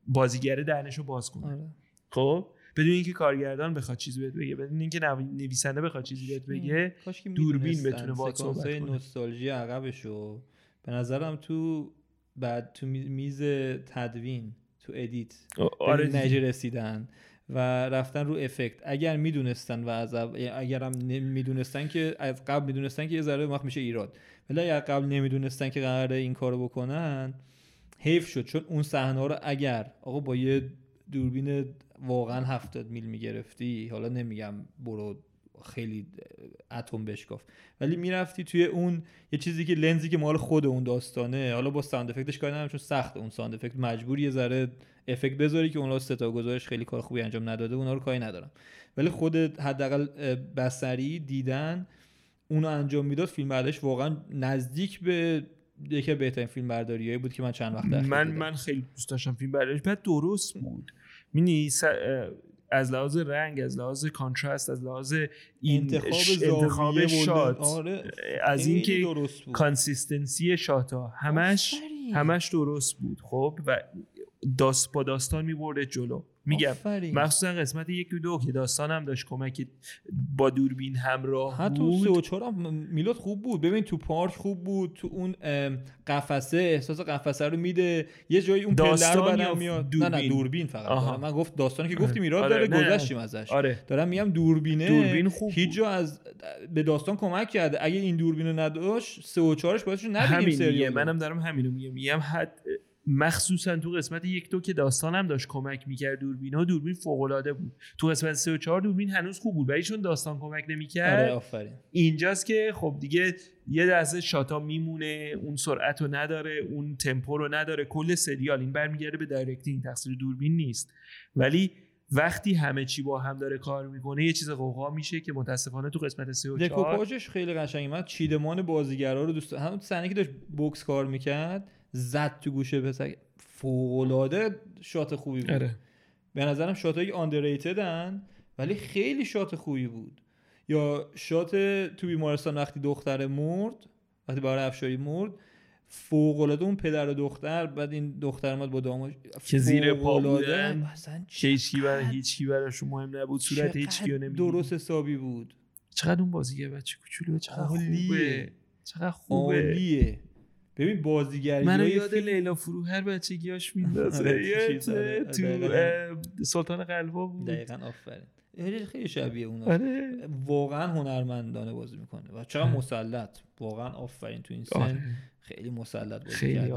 بازیگر دهنشو باز کنه آره. خب بدون اینکه کارگردان بخواد چیزی بهت بگه بدون اینکه نو- نویسنده بخواد چیزی بهت بگه کاش که دوربین بتونه باهات صحبت کنه. نوستالژی عقبشو به نظرم تو بعد تو می- میز تدوین تو ادیت آره. نتیجه رسیدن و رفتن رو افکت اگر می‌دونستن و از اگر هم می‌دونستن که از قبل می‌دونستن که یه ذره وقت میشه ایراد ولی اگر قبل نمی‌دونستن که قراره این کارو بکنن حیف شد چون اون صحنه رو اگر آقا با یه دوربین واقعا 70 میل می‌گرفتی. حالا نمیگم برو خیلی اتم بشکاف. ولی می‌رفتی توی اون یه چیزی که لنزی که مال خود اون داستانه. حالا با sound effect ش کاری ندارم چون سخت اون sound effect مجبوری یه ذره افکت بذاری که اون صداگذارش خیلی کار خوبی انجام نداده. اونا رو کاری ندارم. ولی خود حداقل اه، بصری دیدن اونو انجام می‌داد. فیلم بردارش واقعا نزدیک به یکی بهترین فیلم برداریایی بود که من چند وقت من دیدم. من خیلی دوست داشتم فیلم برداریش بعد درست بود. اه، از لحاظ رنگ از لحاظ contrast از لحاظ این انتخاب ش- انتخاب shot آره از اینکه بود. consistency shot ا همش آفرین. همش درست بود خب؟ و داست با داستان میبرده جلو. میگم. مخصوصا قسمت یک و دو که داستان هم داشت کمک با دوربین همراه حتی سه بود و چهار هم میلاد خوب بود. ببین تو پارک خوب بود تو اون قفسه احساس قفسه رو میده. یه جایی اون پله رو بدم میاد. نه نه دوربین؟ دوربین فقط. آها. من گفت داستانی که گفتی میراد آره، داره. گذشتیم ازش. آره. دارم میگم دوربینه. دوربین خوب هیچ بود. جا از به داستان کمک کرده. اگه این دوربین رو نداشت سه و چهارش باعث شد نبینیم همین دیگه. سریال منم دارم همینو میگم. میگم حد مخصوصا تو قسمت یک دو که داستانم داشت کمک می‌کرد دوربینا دوربین فوق العاده بود. تو قسمت سه و چهار دوربین هنوز خوب بود ولی چون داستان کمک نمی‌کرد آره آفرین. اینجاست که خب دیگه یه دسته shot ا میمونه اون سرعت رو نداره اون تمپو رو نداره. کل سریال این برمیگرده به directing تقصیر دوربین نیست. ولی وقتی همه چی با هم داره کار می‌کنه یه چیز غوغا میشه که متاسفانه تو قسمت سه و چهار دکوپاژش خیلی قشنگه. من چیدمان بازیگرا رو دوست همون صحنه که داشت بوکس کار می‌کرد زد تو گوش پسره فوق العاده shot خوبی بود. آره. به نظرم شاتایی آندرریتدن ولی خیلی شات خوبی بود. یا شات تو بیمارستان وقتی دختر مرد وقتی برای افشاری مرد فوق العاده اون پدر و دختر بعد این دختر اومد با داماش که زیر پا. بودن. هیچکی برای هیچکی براشون مهم نبود. صورت چقدر نمی‌دید. درست حسابی بود. چقدر اون بازیگر بچه کوچولو چقدر. خوبه. چقدر خوبه. عالیه. ببین بازیگری منو های یاد فیلم- لیلا فروهر بچگیاش آره، میندازه تو؟ آره، تو سلطان قلبا بود دقیقا آفرین خیلی- خیلی شبیه اون آره واقعا هنرمندانه بازی می‌کنه و چقدر آره. مسلط واقعا آفرین تو این سن آره. خیلی مسلط بازی خیلی.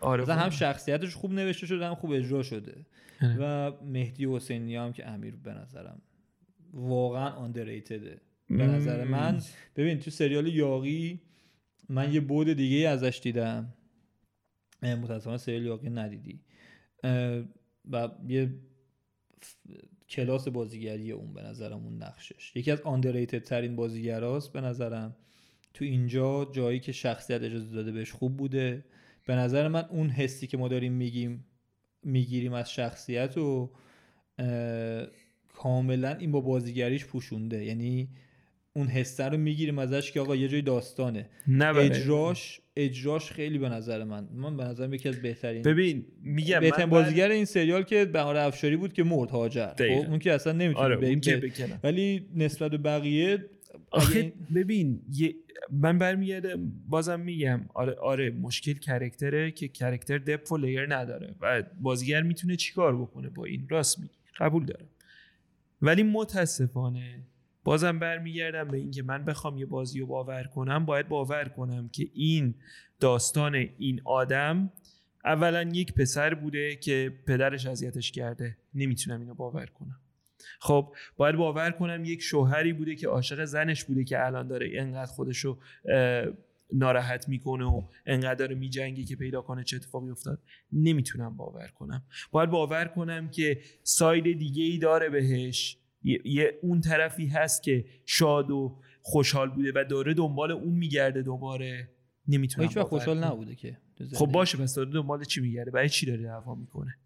آره هم. شخصیتش خوب نوشته شده هم خوب اجرا شده آره. و مهدی حسینی هم که امیر به نظرم واقعا آندرریتده به نظر. من ببین تو سریال یاقی من یه بود دیگه ازش دیدم. متاسفانه سریال یاقی ندیدی. و یه کلاس بازیگری اون به نظرم اون نقشش. یکی از آندرریتد ترین بازیگراست به نظرم. تو اینجا جایی که شخصیت اجازه داده بهش خوب بوده. به نظر من اون حسی که ما داریم میگیم می‌گیریم از شخصیت و کاملا این با بازیگریش پوشونده. یعنی اون حسه رو می‌گیریم ازش که آقا یه جای داستانه. نه بله. اجراش اجراش خیلی به نظر من من به نظرم یکی از بهترین ببین میگم بهترین بازیگر این سریال که بهار افشاری بود که مرد هاجر. خب. اون که اصلا نمی‌تونه آره اون که بکنم ولی نسبت به بقیه آخه این- ببین یه من برمیگردم بازم میگم آره آره مشکل کرکتره که کرکتر دپ و لیر نداره و بازیگر می‌تونه چیکار بکنه با این؟ راست میگی. قبول دارم. ولی متاسفانه بازم برمیگردم به اینکه من بخوام یه بازی رو باور کنم باید باور کنم که این داستان این آدم اولا یک پسر بوده که پدرش اذیتش کرده. نمی‌تونم اینو باور کنم. خب باید باور کنم یک شوهری بوده که عاشق زنش بوده که الان داره انقدر خودشو ناراحت می‌کنه و انقدر داره میجنگه که پیدا کنه چه اتفاقی افتاد. نمی‌تونم باور کنم. باید باور کنم که ساید دیگه ای داره بهش. یه, یه اون طرفی هست که شاد و خوشحال بوده و داره دنبال اون میگرده دوباره. نمی‌تونم هیچ خوشحال. نبوده که خب. باشه پس داره دنبال چی میگرده؟ برای چی داره دعوا می‌کنه؟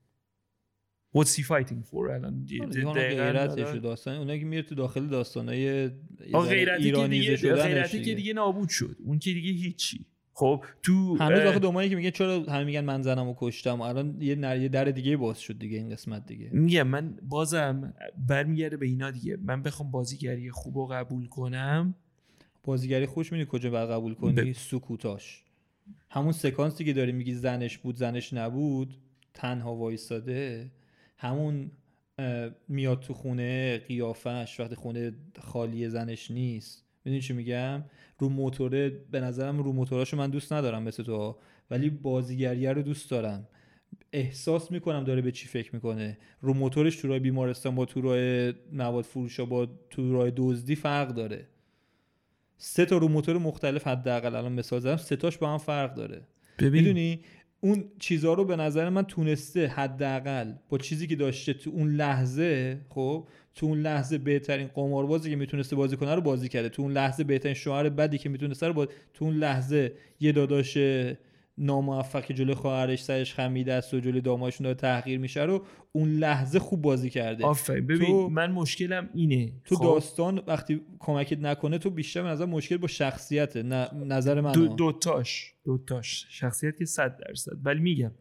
What's he fighting for الان؟ غیرتش داستان اونایی که میره تو داخل داستانای آه غیرتی که. دیگه نابود شد. اون که دیگه هیچی. خب تو هنوز آخه دومایی که میگه چرا همه میگن من زنمو کشتم؟ الان یه نر... یه در دیگه باز شد دیگه این قسمت دیگه. میگم من بازم برمیگرده به اینا دیگه. من بخوام بازیگری خوب و قبول کنم. بازیگری خوش می‌دونی کجا باید قبول کنی؟ ب- سکوتاش. همون سکانسی که داری میگی زنش بود زنش نبود تنها وایستاده همون میاد تو خونه قیافش وقتی خونه خالی زنش نیست. می‌دونی چی میگم؟ رو موتوره به نظرم رو موتوراشو من دوست ندارم مثل تو ولی بازیگریه رو دوست دارم. احساس می‌کنم داره به چی فکر می‌کنه. رو موتورش تو راه بیمارستان با تو راه مواد فروشا با تو راه دزدی فرق داره. سه تا رو موتور مختلف حداقل الان مثال زدم سه تاش با هم فرق داره. ببین می‌دونی؟ اون چیزها رو به نظر من تونسته حداقل با چیزی که داشته تو اون لحظه خب تو اون لحظه بهترین قماربازی که می‌تونسته بازی کنه رو بازی کرده. تو اون لحظه بهترین شوهر بدی که می‌تونسته رو با... تو اون لحظه یه داداش ناموفق که جلوی خواهرش سرش خمیده است و جلوی دامادشون داره تحقیر میشه رو اون لحظه خوب بازی کرده. آفرین. ببین تو- من مشکلم اینه. تو خب؟ داستان وقتی کمکت نکنه تو بیشتر نظر مشکل با شخصیته نه نظر من. دو. دوتاش. دوتاش. شخصیت که صد درصد. ولی میگم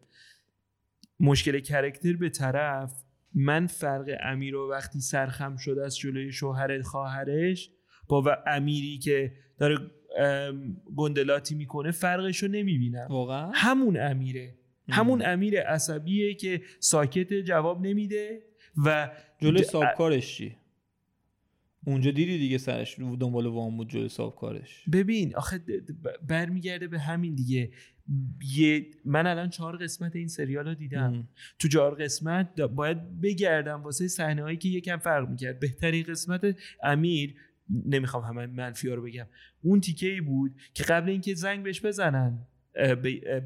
مشکل کرکتر به طرف من فرق امیر رو وقتی سرخم شده از جلوی شوهر خواهرش با و امیری که داره گندلاتی می‌کنه فرقش رو نمی‌بینم. واقعا؟ همون امیره. همون امیر عصبیه که ساکت جواب نمیده و جلوی سابکارش چی؟ اونجا دیدی دیگه سرش دنبال وام بود جلوی سابکارش ببین آخه برمیگرده به همین دیگه. یه من الان چهار قسمت این سریال رو دیدم. ام. تو چهار قسمت باید بگردم واسه صحنه هایی که یکم فرق می‌کرد. بهترین قسمت امیر نمی‌خوام همه منفی ها رو بگم اون تیکه ای بود که قبل اینکه زنگ بهش بزنن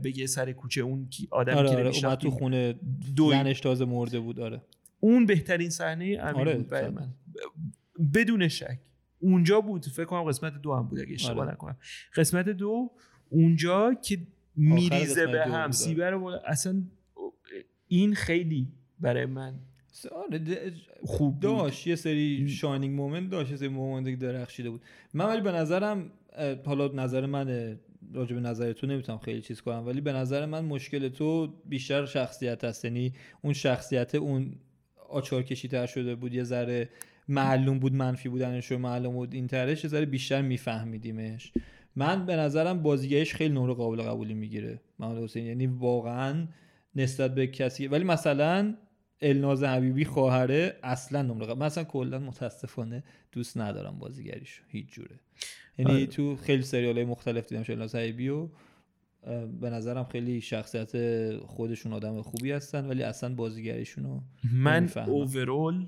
بگه سر کوچه اون آدمی آره که آره اومد. تو خونه. زنش تازه مرده بود آره اون بهترین صحنه امیر آره، بود برای. من بدون شک اونجا بود فکر کنم قسمت دو هم بود اگه اشتباه آره. نکنم قسمت دو اونجا که میریزه به هم بود، سیبر اصلا این خیلی برای من آره خوب. داشت یه سری shining moment داشت یه سری moment که درخشیده بود. من ولی به نظرم حالا نظر من راجع به نظر تو نمی‌تونم خیلی چیز کنم ولی به نظر من مشکل تو بیشتر شخصیت هست. یعنی اون شخصیت اون آچار کشی تر شده بود یه ذره معلوم بود منفی بودنش و معلوم بود این ترش یه ذره بیشتر میفهمیدیمش. من به نظرم بازیگریش خیلی نور قابل قبولی می‌گیره محمد حسین یعنی واقعا نسبت به کسی ولی مثلا الناز حبیبی خواهره اصلا نمره من اصلا کلا متاسفانه دوست ندارم بازیگریشو. هیچ جوره. یعنی آره. تو خیلی سریال مختلف دیدم الناز حبیبی و به نظرم خیلی شخصیت خودشون آدم خوبی هستن ولی اصلا بازیگریشونو من نمی‌فهمم. اوورول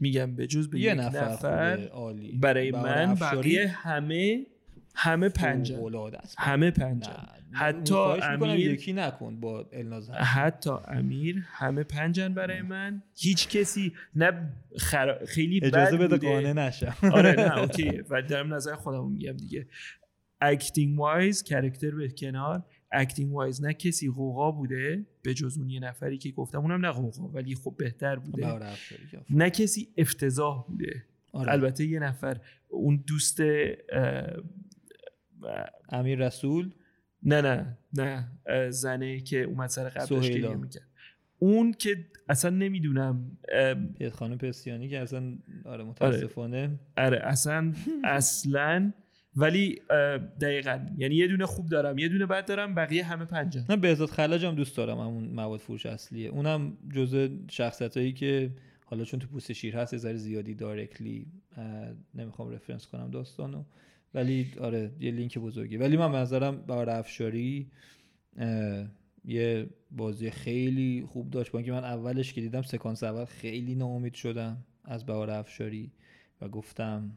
میگم به جز به یه نفر, نفر, عالی برای من بقیه همه همه پنجه. همه پنجه. حتی امیر- یکی نکن با الناز. حتی امیر همه پنجن برای من. هیچ کسی نه خرا... خیلی اجازه بد بده. قانع نشم. [laughs] آره نه [laughs] اوکی. ولی دارم نظر خودم میگم دیگه. acting wise character به کنار. acting wise نه کسی غوغا بوده به جز اون یه نفری که گفتم. اونم نه غوغا ولی خب بهتر بوده. که نه کسی افتضاح بوده. آره. البته یه نفر اون دوست امیر رسول؟ نه نه نه زنه که اومد سر قبلش. گریه می‌کرد. اون که اصلا نمی‌دونم خانم پسیانی که اصلا آره متاسفانه. آره اصلا اصلا ولی دقیقا. یعنی یه دونه خوب دارم یه دونه بد دارم بقیه همه پنجه من بهزاد خلج هم دوست دارم همون مواد فروش اصلیه. اونم جزء شخصیت هایی که حالا چون تو پوست شیر هست یه ذره زیادی دایرکتلی نمی‌خوام رفرنس کنم داستانو. ولی آره یه لینک بزرگی. ولی من نظرم بهار افشاری یه بازی خیلی خوب داشت. با اینکه من اولش که دیدم سکانس اول خیلی ناامید شدم از بهار افشاری و گفتم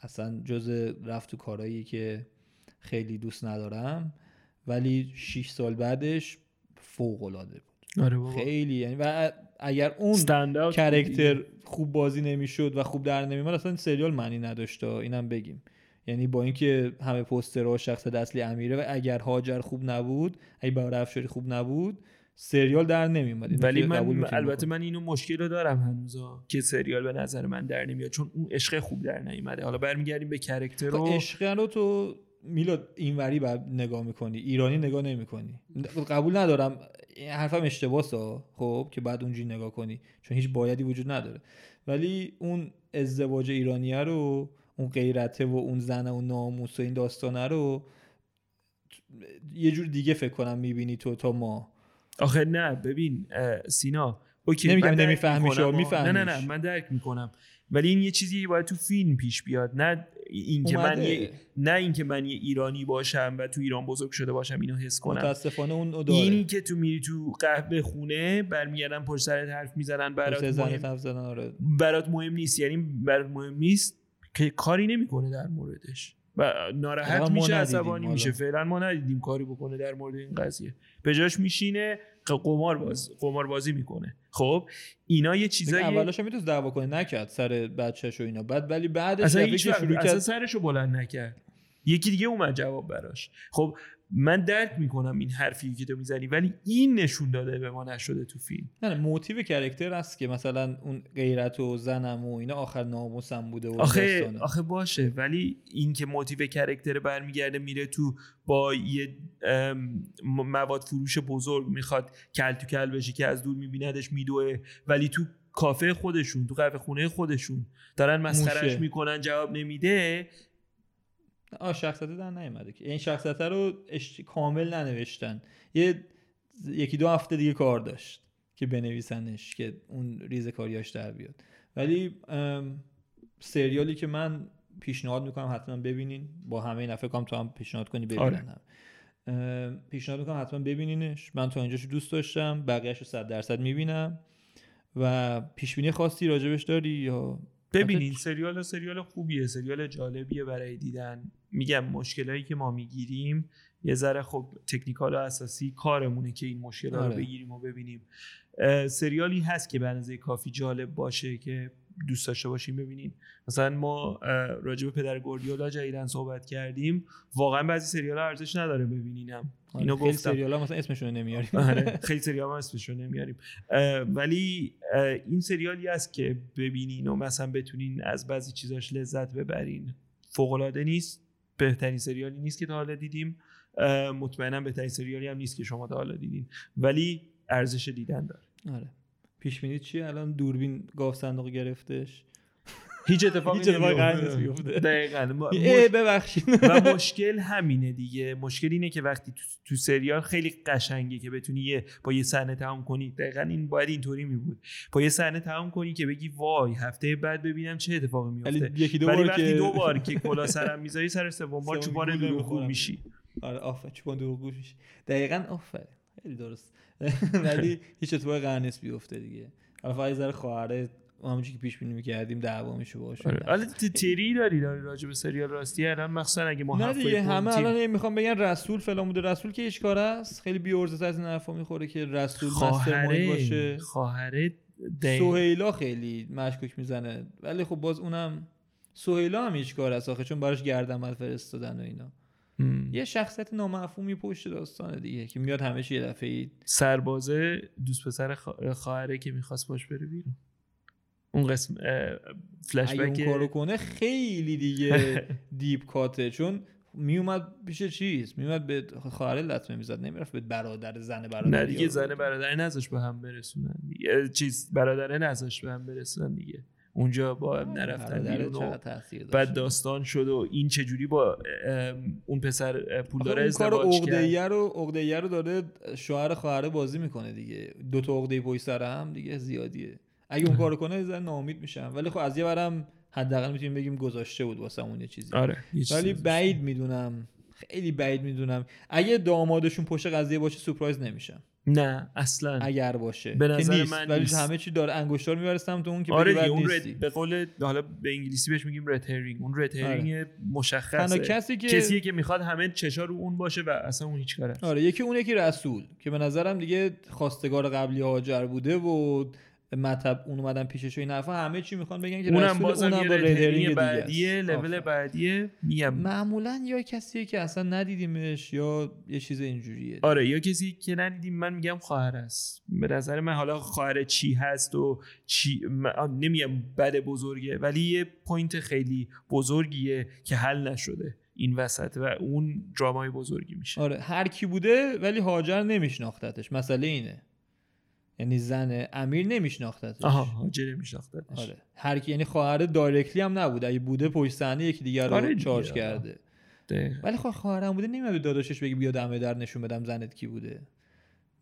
اصلا جز رفت تو کارهایی که خیلی دوست ندارم. ولی 6 سال بعدش فوق العاده بود. آره بابا. خیلی یعنی و اگر اون کرکتر خوب بازی نمی‌شد و خوب در نمیومد اصلا سریال معنی نداشت اینم بگیم. یعنی با اینکه همه پوسترها و شخص اصلی امیره و اگر هاجر خوب نبود اگه افشاری خوب نبود سریال در نمیومد ولی من البته. من اینو مشکل رو دارم هنوزا که سریال به نظر من در نمیاد چون اون عشق خوب در نیومده حالا برمیگردیم به کرکتر خب و عشق رو تو میلاد اینوری بعد نگاه می‌کنی ایرانی نگاه نمی‌کنی قبول ندارم حرفم اشتباهه ها. خب که بعد اونجوری نگاه کنی چون هیچ بایدی وجود نداره ولی اون ازدواج ایرانیه رو اون غیرته و اون زن و اون ناموس و این داستانه رو یه جور دیگه فکر کنم می‌بینی تو تا ما آخه نه ببین سینا اوکی نمیگم نمیفهمیش،. میفهمیش. نه نه نه من درک می‌کنم ولی این یه چیزی باید تو فیلم پیش بیاد نه اینکه من. یه نه اینکه من یه ایرانی باشم و تو ایران بزرگ شده باشم اینو حس کنم متاسفانه اون داره اینی که تو میری تو قهوه خونه برمیگردن پشت سرت حرف می‌زنن برات مهم, آره. برات مهم نیست یعنی برات مهم نیست که کاری نمی‌کنه در موردش. و ناراحت میشه عصبانی. میشه. فعلا ما ندیدیم کاری بکنه در مورد این قضیه. به جاش میشینه قمار باز قمار بازی می‌کنه. خب اینا یه چیزایی اولش می‌تونست دعوا کنه نکرد سر بچهش و اینا. بعد ولی بعدش اصلا شروع اصلا سرشو بلند نکرد. یکی دیگه اومد جواب براش. خب من درک می‌کنم این حرفی که تو می‌زنی ولی این نشون داده به ما نشده تو فیلم نه موتیو کرکتر هست که مثلا اون غیرت و زنم و اینا آخر ناموسم بوده و آخه. آخه باشه ولی این که موتیو کرکتر برمیگرده میره تو با یه مواد فروش بزرگ می‌خواد کل تو کل بشه که از دور میبیندش میدوه ولی تو کافه خودشون تو قهوه خونه خودشون دارن مسخرش. می‌کنن جواب نمیده آه شخصیت در نیومده که. این شخصیت رو اش... کامل ننوشتن. یه یکی دو هفته دیگه کار داشت که بنویسنش که اون ریز کاریاش در بیاد. ولی سریالی که من پیشنهاد می‌کنم حتما ببینین. با همه این فکر کنم تو هم پیشنهاد کنی ببینن آره. پیشنهاد می‌کنم حتما ببینینش. من تا اینجاشو دوست داشتم. بقیهش رو صد درصد می‌بینم. و پیش بینی خاصی راجبش داری یا؟ ببینین. سریال سریال خوبیه. سریال جالبیه برای دیدن. میگم مشکلایی که ما می‌گیریم یه ذره خب تکنیکال و اساسی کارمونه که این مشکل رو آره. بگیریم و ببینیم. سریالی هست که به اندازه کافی جالب باشه که دوست داشته باشیم ببینیم مثلا ما راجع به پدر گوردیولا جدیدن صحبت کردیم. واقعا بعضی سریال ارزش نداره ببینینم. آره، اینو خیلی گفتم. سریال مثلا اسمشون نمیاریم. آره [laughs] خیلی سریال ما اسمشو نمیاریم. اه، ولی اه، این سریالی است که ببینین و مثلا بتونین از بعضی چیزاش لذت ببرین. فوق العاده نیست. بهترین سریالی نیست که تا حالا دیدیم. اه، مطمئنم بهترین سریالی هم نیست که شما تا حالا دیدین. ولی ارزش دیدن داره. آره. پیش چیه؟ الان دوربین گاف صندوق گرفتش. هیچ اتفاقی هیچ اتفاقی بیفته. دقیقاً. ما- ببخشید. و مشکل همینه دیگه. مشکل اینه که وقتی تو, تو سریال خیلی قشنگه که بتونی یه با یه صحنه تمام کنی. دقیقا این باید اینطوری می بود با یه صحنه تمام کنی که بگی وای هفته بعد ببینم چه اتفاقی میفته یکی دو ولی وقتی که دو بار [laughs] که کلا سرم می‌ذاری سر سوم بار سوم چوبان دروغگو. میشی. آره آفر چوبان دروغ میشه دقیقاً آفر خیلی درست. [laughs] ولی هیچ اتفاقی قرار نیست بیفته دیگه. حالا فقط یه ذره خواهره همونجوری که پیش بینی می‌کردیم دعوا میشه باشه آره. حالا ت- تری داری داری راجع به سریال راستی؟ الان مخصوصا اگه ما نه دیگه همه. الان می‌خوام بگن رسول فلان بوده. رسول که هیچ کار است؟ خیلی بی از این حرفا می‌خوره که رسول مستر مایند باشه. خواهره خواهره سهیلا خیلی مشکوک می‌زنه. ولی خب باز اونم سهیلا هم هیچ کار است آخه چون براش گردن فرستادن و اینا. مم. یه شخصیت نامفهومی پشت داستانه دیگه که میاد همه چی یه دفعه سربازه دوست پسر خوا- خواهره که می‌خواست باش بره بیرون. اون قسم فلش اگه اون کارو کنه خیلی دیگه [laughs] دیپ کاته چون میومد پیش چیز؟ میومد به خواهر لطمه می‌زد نمی‌رفت به برادر زن برادر نه دیگه زن برادر نذاش به هم برسونن دیگه. چیز برادره نذاش به هم برسونن دیگه. اونجا با هم نرفتن بعد داستان شد و این چجوری با اون پسر پولدار اون کار ازدواج کرد؟ عقده‌ایه رو رو داره شوهر خواهر بازی می‌کنه دیگه. دو تا عقده پشت سر هم دیگه زیادیه. اگه اون کارو کنه زن ناامید میشم. ولی خب از یه برم حداقل می‌تونیم بگیم گذاشته بود واسه اون یه چیزی. آره. ولی. بعید می‌دونم. خیلی بعید می‌دونم. اگه دامادشون پشت قضیه باشه سورپرایز نمیشم. نه اصلا. اگر باشه. به نظر نیست. من ولی نیست. همه چی داره انگشتار میبرستم تو اون که آره اون. رد به قول حالا به انگلیسی بهش میگیم رد هرینگ اون رد هرینگ مشخصه. تنها کسی که کسیه که می‌خواد همه چشا رو اون باشه و اصلا اون هیچ کاره آره یکی اون یکی رسول که به نظرم دیگه خواستگار قبلی هاجر بوده و مطب اون اومدن پیشش و این حرفا همه چی می‌خوان بگن که اونم بازم اونم با دیگه بعدیه. لول. بعدیه میگم. معمولا یا کسیه که اصلا ندیدیمش یا یه چیز اینجوریه. آره یا کسی که ندیدیم من میگم خواهر است. به نظر من حالا خواهر چی هست و چی من- نمیگم بد بزرگه ولی یه point خیلی بزرگیه که حل نشده این وسط و اون درامای بزرگی میشه. آره هر کی بوده ولی هاجر نمیشناختتش. مسئله اینه. یعنی زن امیر نمیشناختتش. آها هاجر میشناختتش آره. هر کی یعنی خواهر directly هم نبوده اگه بوده پشت صحنه یکی دیگر رو آره charge آره. کرده. دقیقاً. ولی خواهرم بوده نمیاد به داداشش بگه بیا دمه در نشون بدم زنت کی بوده.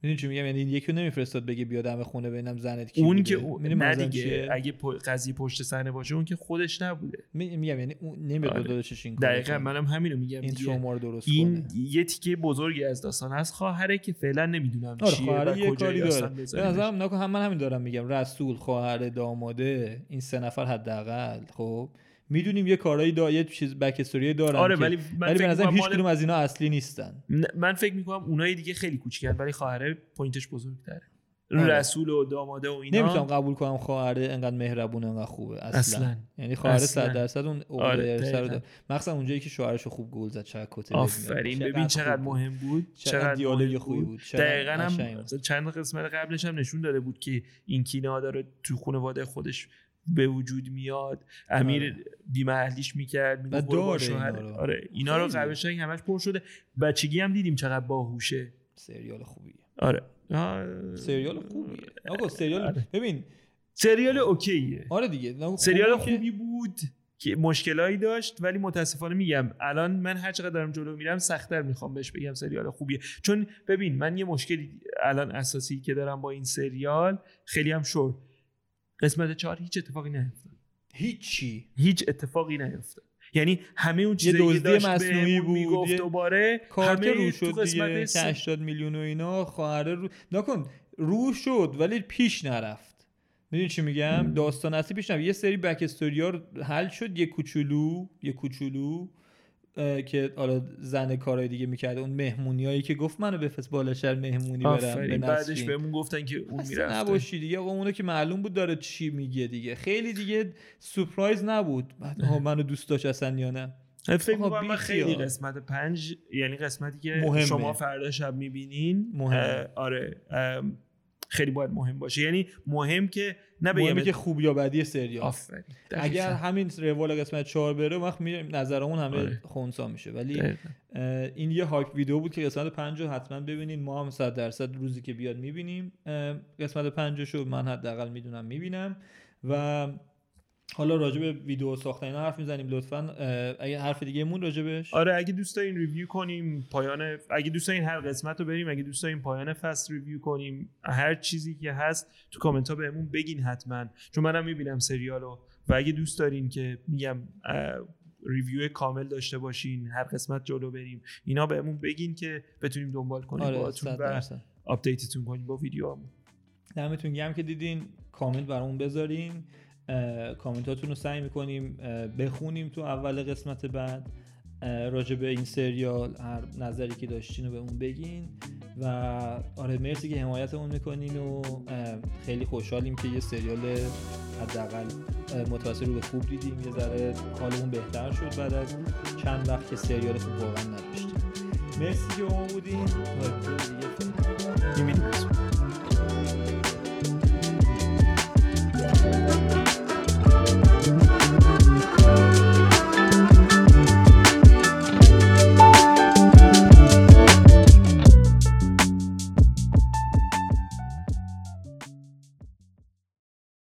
می‌دونی چی میگم یعنی یکی رو نمیفرستاد بگه بیا دم خونه ببینم زنت کی اون که می‌دونی نه دیگه؟ اگه قضیه پشت صحنه باشه اون که خودش نبوده می- میگم یعنی اون نمیاد به آره. داداشش این دقیقا. منم همینو میگم این. تروما رو درست این کنه یه تیکه بزرگی از داستان هست خواهره که فعلا نمی‌دونم آره چیه و یه کاری داره به. نظرم نکن هم من همین دارم میگم رسول خواهر داماده این سه نفر حداقل خب می‌دونیم یه کارایی دا یه چیز بک استوری دارن آره ولی من ولی به می‌کنم هیچ کدوم از اینا اصلی نیستن من فکر می‌کنم اونایی دیگه خیلی کوچیکن ولی خواهره پوینتش بزرگتره آره. رسول و داماده و اینا نمی‌تونم قبول کنم خواهر انقدر مهربون انقدر خوبه اصلا, اصلا. یعنی خواهر اصلا. 100 درصد اون آره،. داره مخصوصا اونجایی که شوهرش خوب گل زد چقدر کته آفرین ببین چقدر. مهم بود چقدر دیالوگ خوبی بود دقیقا هم. چند قسمت قبلش هم نشون داده بود که این کینه داره تو خانواده خودش به وجود میاد. امیر آره. بیمحلیش می‌کرد برو شوهر. اینا رو. آره اینا رو. قبلش همش پر شده. بچگی هم دیدیم چقدر باهوشه. سریال خوبیه. آره. آه. سریال خوبیه. آقا سریال آره. ببین. سریال اوکیه. آره دیگه. سریال خوبی بود که مشکلایی داشت ولی متاسفانه میگم الان من هر چقدر دارم جلو میرم سختتر می‌خوام بهش بگم سریال خوبیه. چون ببین من یه مشکلی الان اساسی که دارم با این سریال خیلی هم شد قسمت چهار هیچ اتفاقی نیفتاد. هیچی. هیچ اتفاقی نیفتاد. یعنی همه اون چیزایی که داشت مصنوعی بود، می‌گفت یه دوباره کارت رو شد دیگه سه- که 80 میلیون و اینا خواهره رو نکن رو شد ولی پیش نرفت. می‌دونی چی میگم؟ داستان اصلی پیش نرفت. یه سری بک استوری ها حل شد یه کوچولو یه کوچولو. که حالا زن کارهای دیگه می‌کرده. اون مهمونیایی که گفت منو بفرست بالا شهر مهمونی برم به بعدش. بهمون گفتن که اون می‌رفته. نباشی دیگه. آقا اونو که معلوم بود داره چی میگه دیگه. خیلی دیگه سپرایز نبود. منو دوست داشت اصلا یا نه؟ فکر می‌کنم من خیلی. قسمت پنج یعنی قسمتی که مهمه. شما فردا شب می‌بینین. مهمه. آره. خیلی باید مهم باشه. یعنی مهم که نه مهمه بگم که خوب یا بدی سریال. اگر. همین روال قسمت چهار بره وقت نظرمون همه آره. خونسا میشه. ولی این یه هایپ ویدیو بود که قسمت پنج رو حتما ببینین. ما هم صد درصد روزی که بیاد می‌بینیم. قسمت پنجش رو من حداقل می‌دونم می‌بینم. و حالا راجع به ویدیو ساختن اینا حرف می‌زنیم لطفا. اگه حرف دیگه مون راجبش آره اگه دوست دارین review کنیم پایان اگه دوست دارین هر قسمت رو بریم اگه دوست دارین پایان فصل review کنیم هر چیزی که هست تو کامنت ها بهمون بگین حتما. چون منم می‌بینم سریالو و اگه دوست دارین که میگم review کامل داشته باشین هر قسمت جلو بریم اینا بهمون بگین که بتونیم دنبال کنیم آره و update تون کنیم با ویدیوهامون. دمتون گرم که دیدین. کامنت برامون بذارین. کامنتاتون رو سعی می‌کنیم بخونیم تو اول قسمت بعد. راجع به این سریال هر نظری که داشتین رو بهمون بگین. و آره مرسی که حمایتمون می‌کنین و خیلی خوشحالیم که یه سریال حداقل متوسط رو به خوب دیدیم. یه ذره حالمون بهتر شد بعد از چند وقت که سریال خوب واقعا نداشتیم. مرسی که با ما بودین. تا دیگه.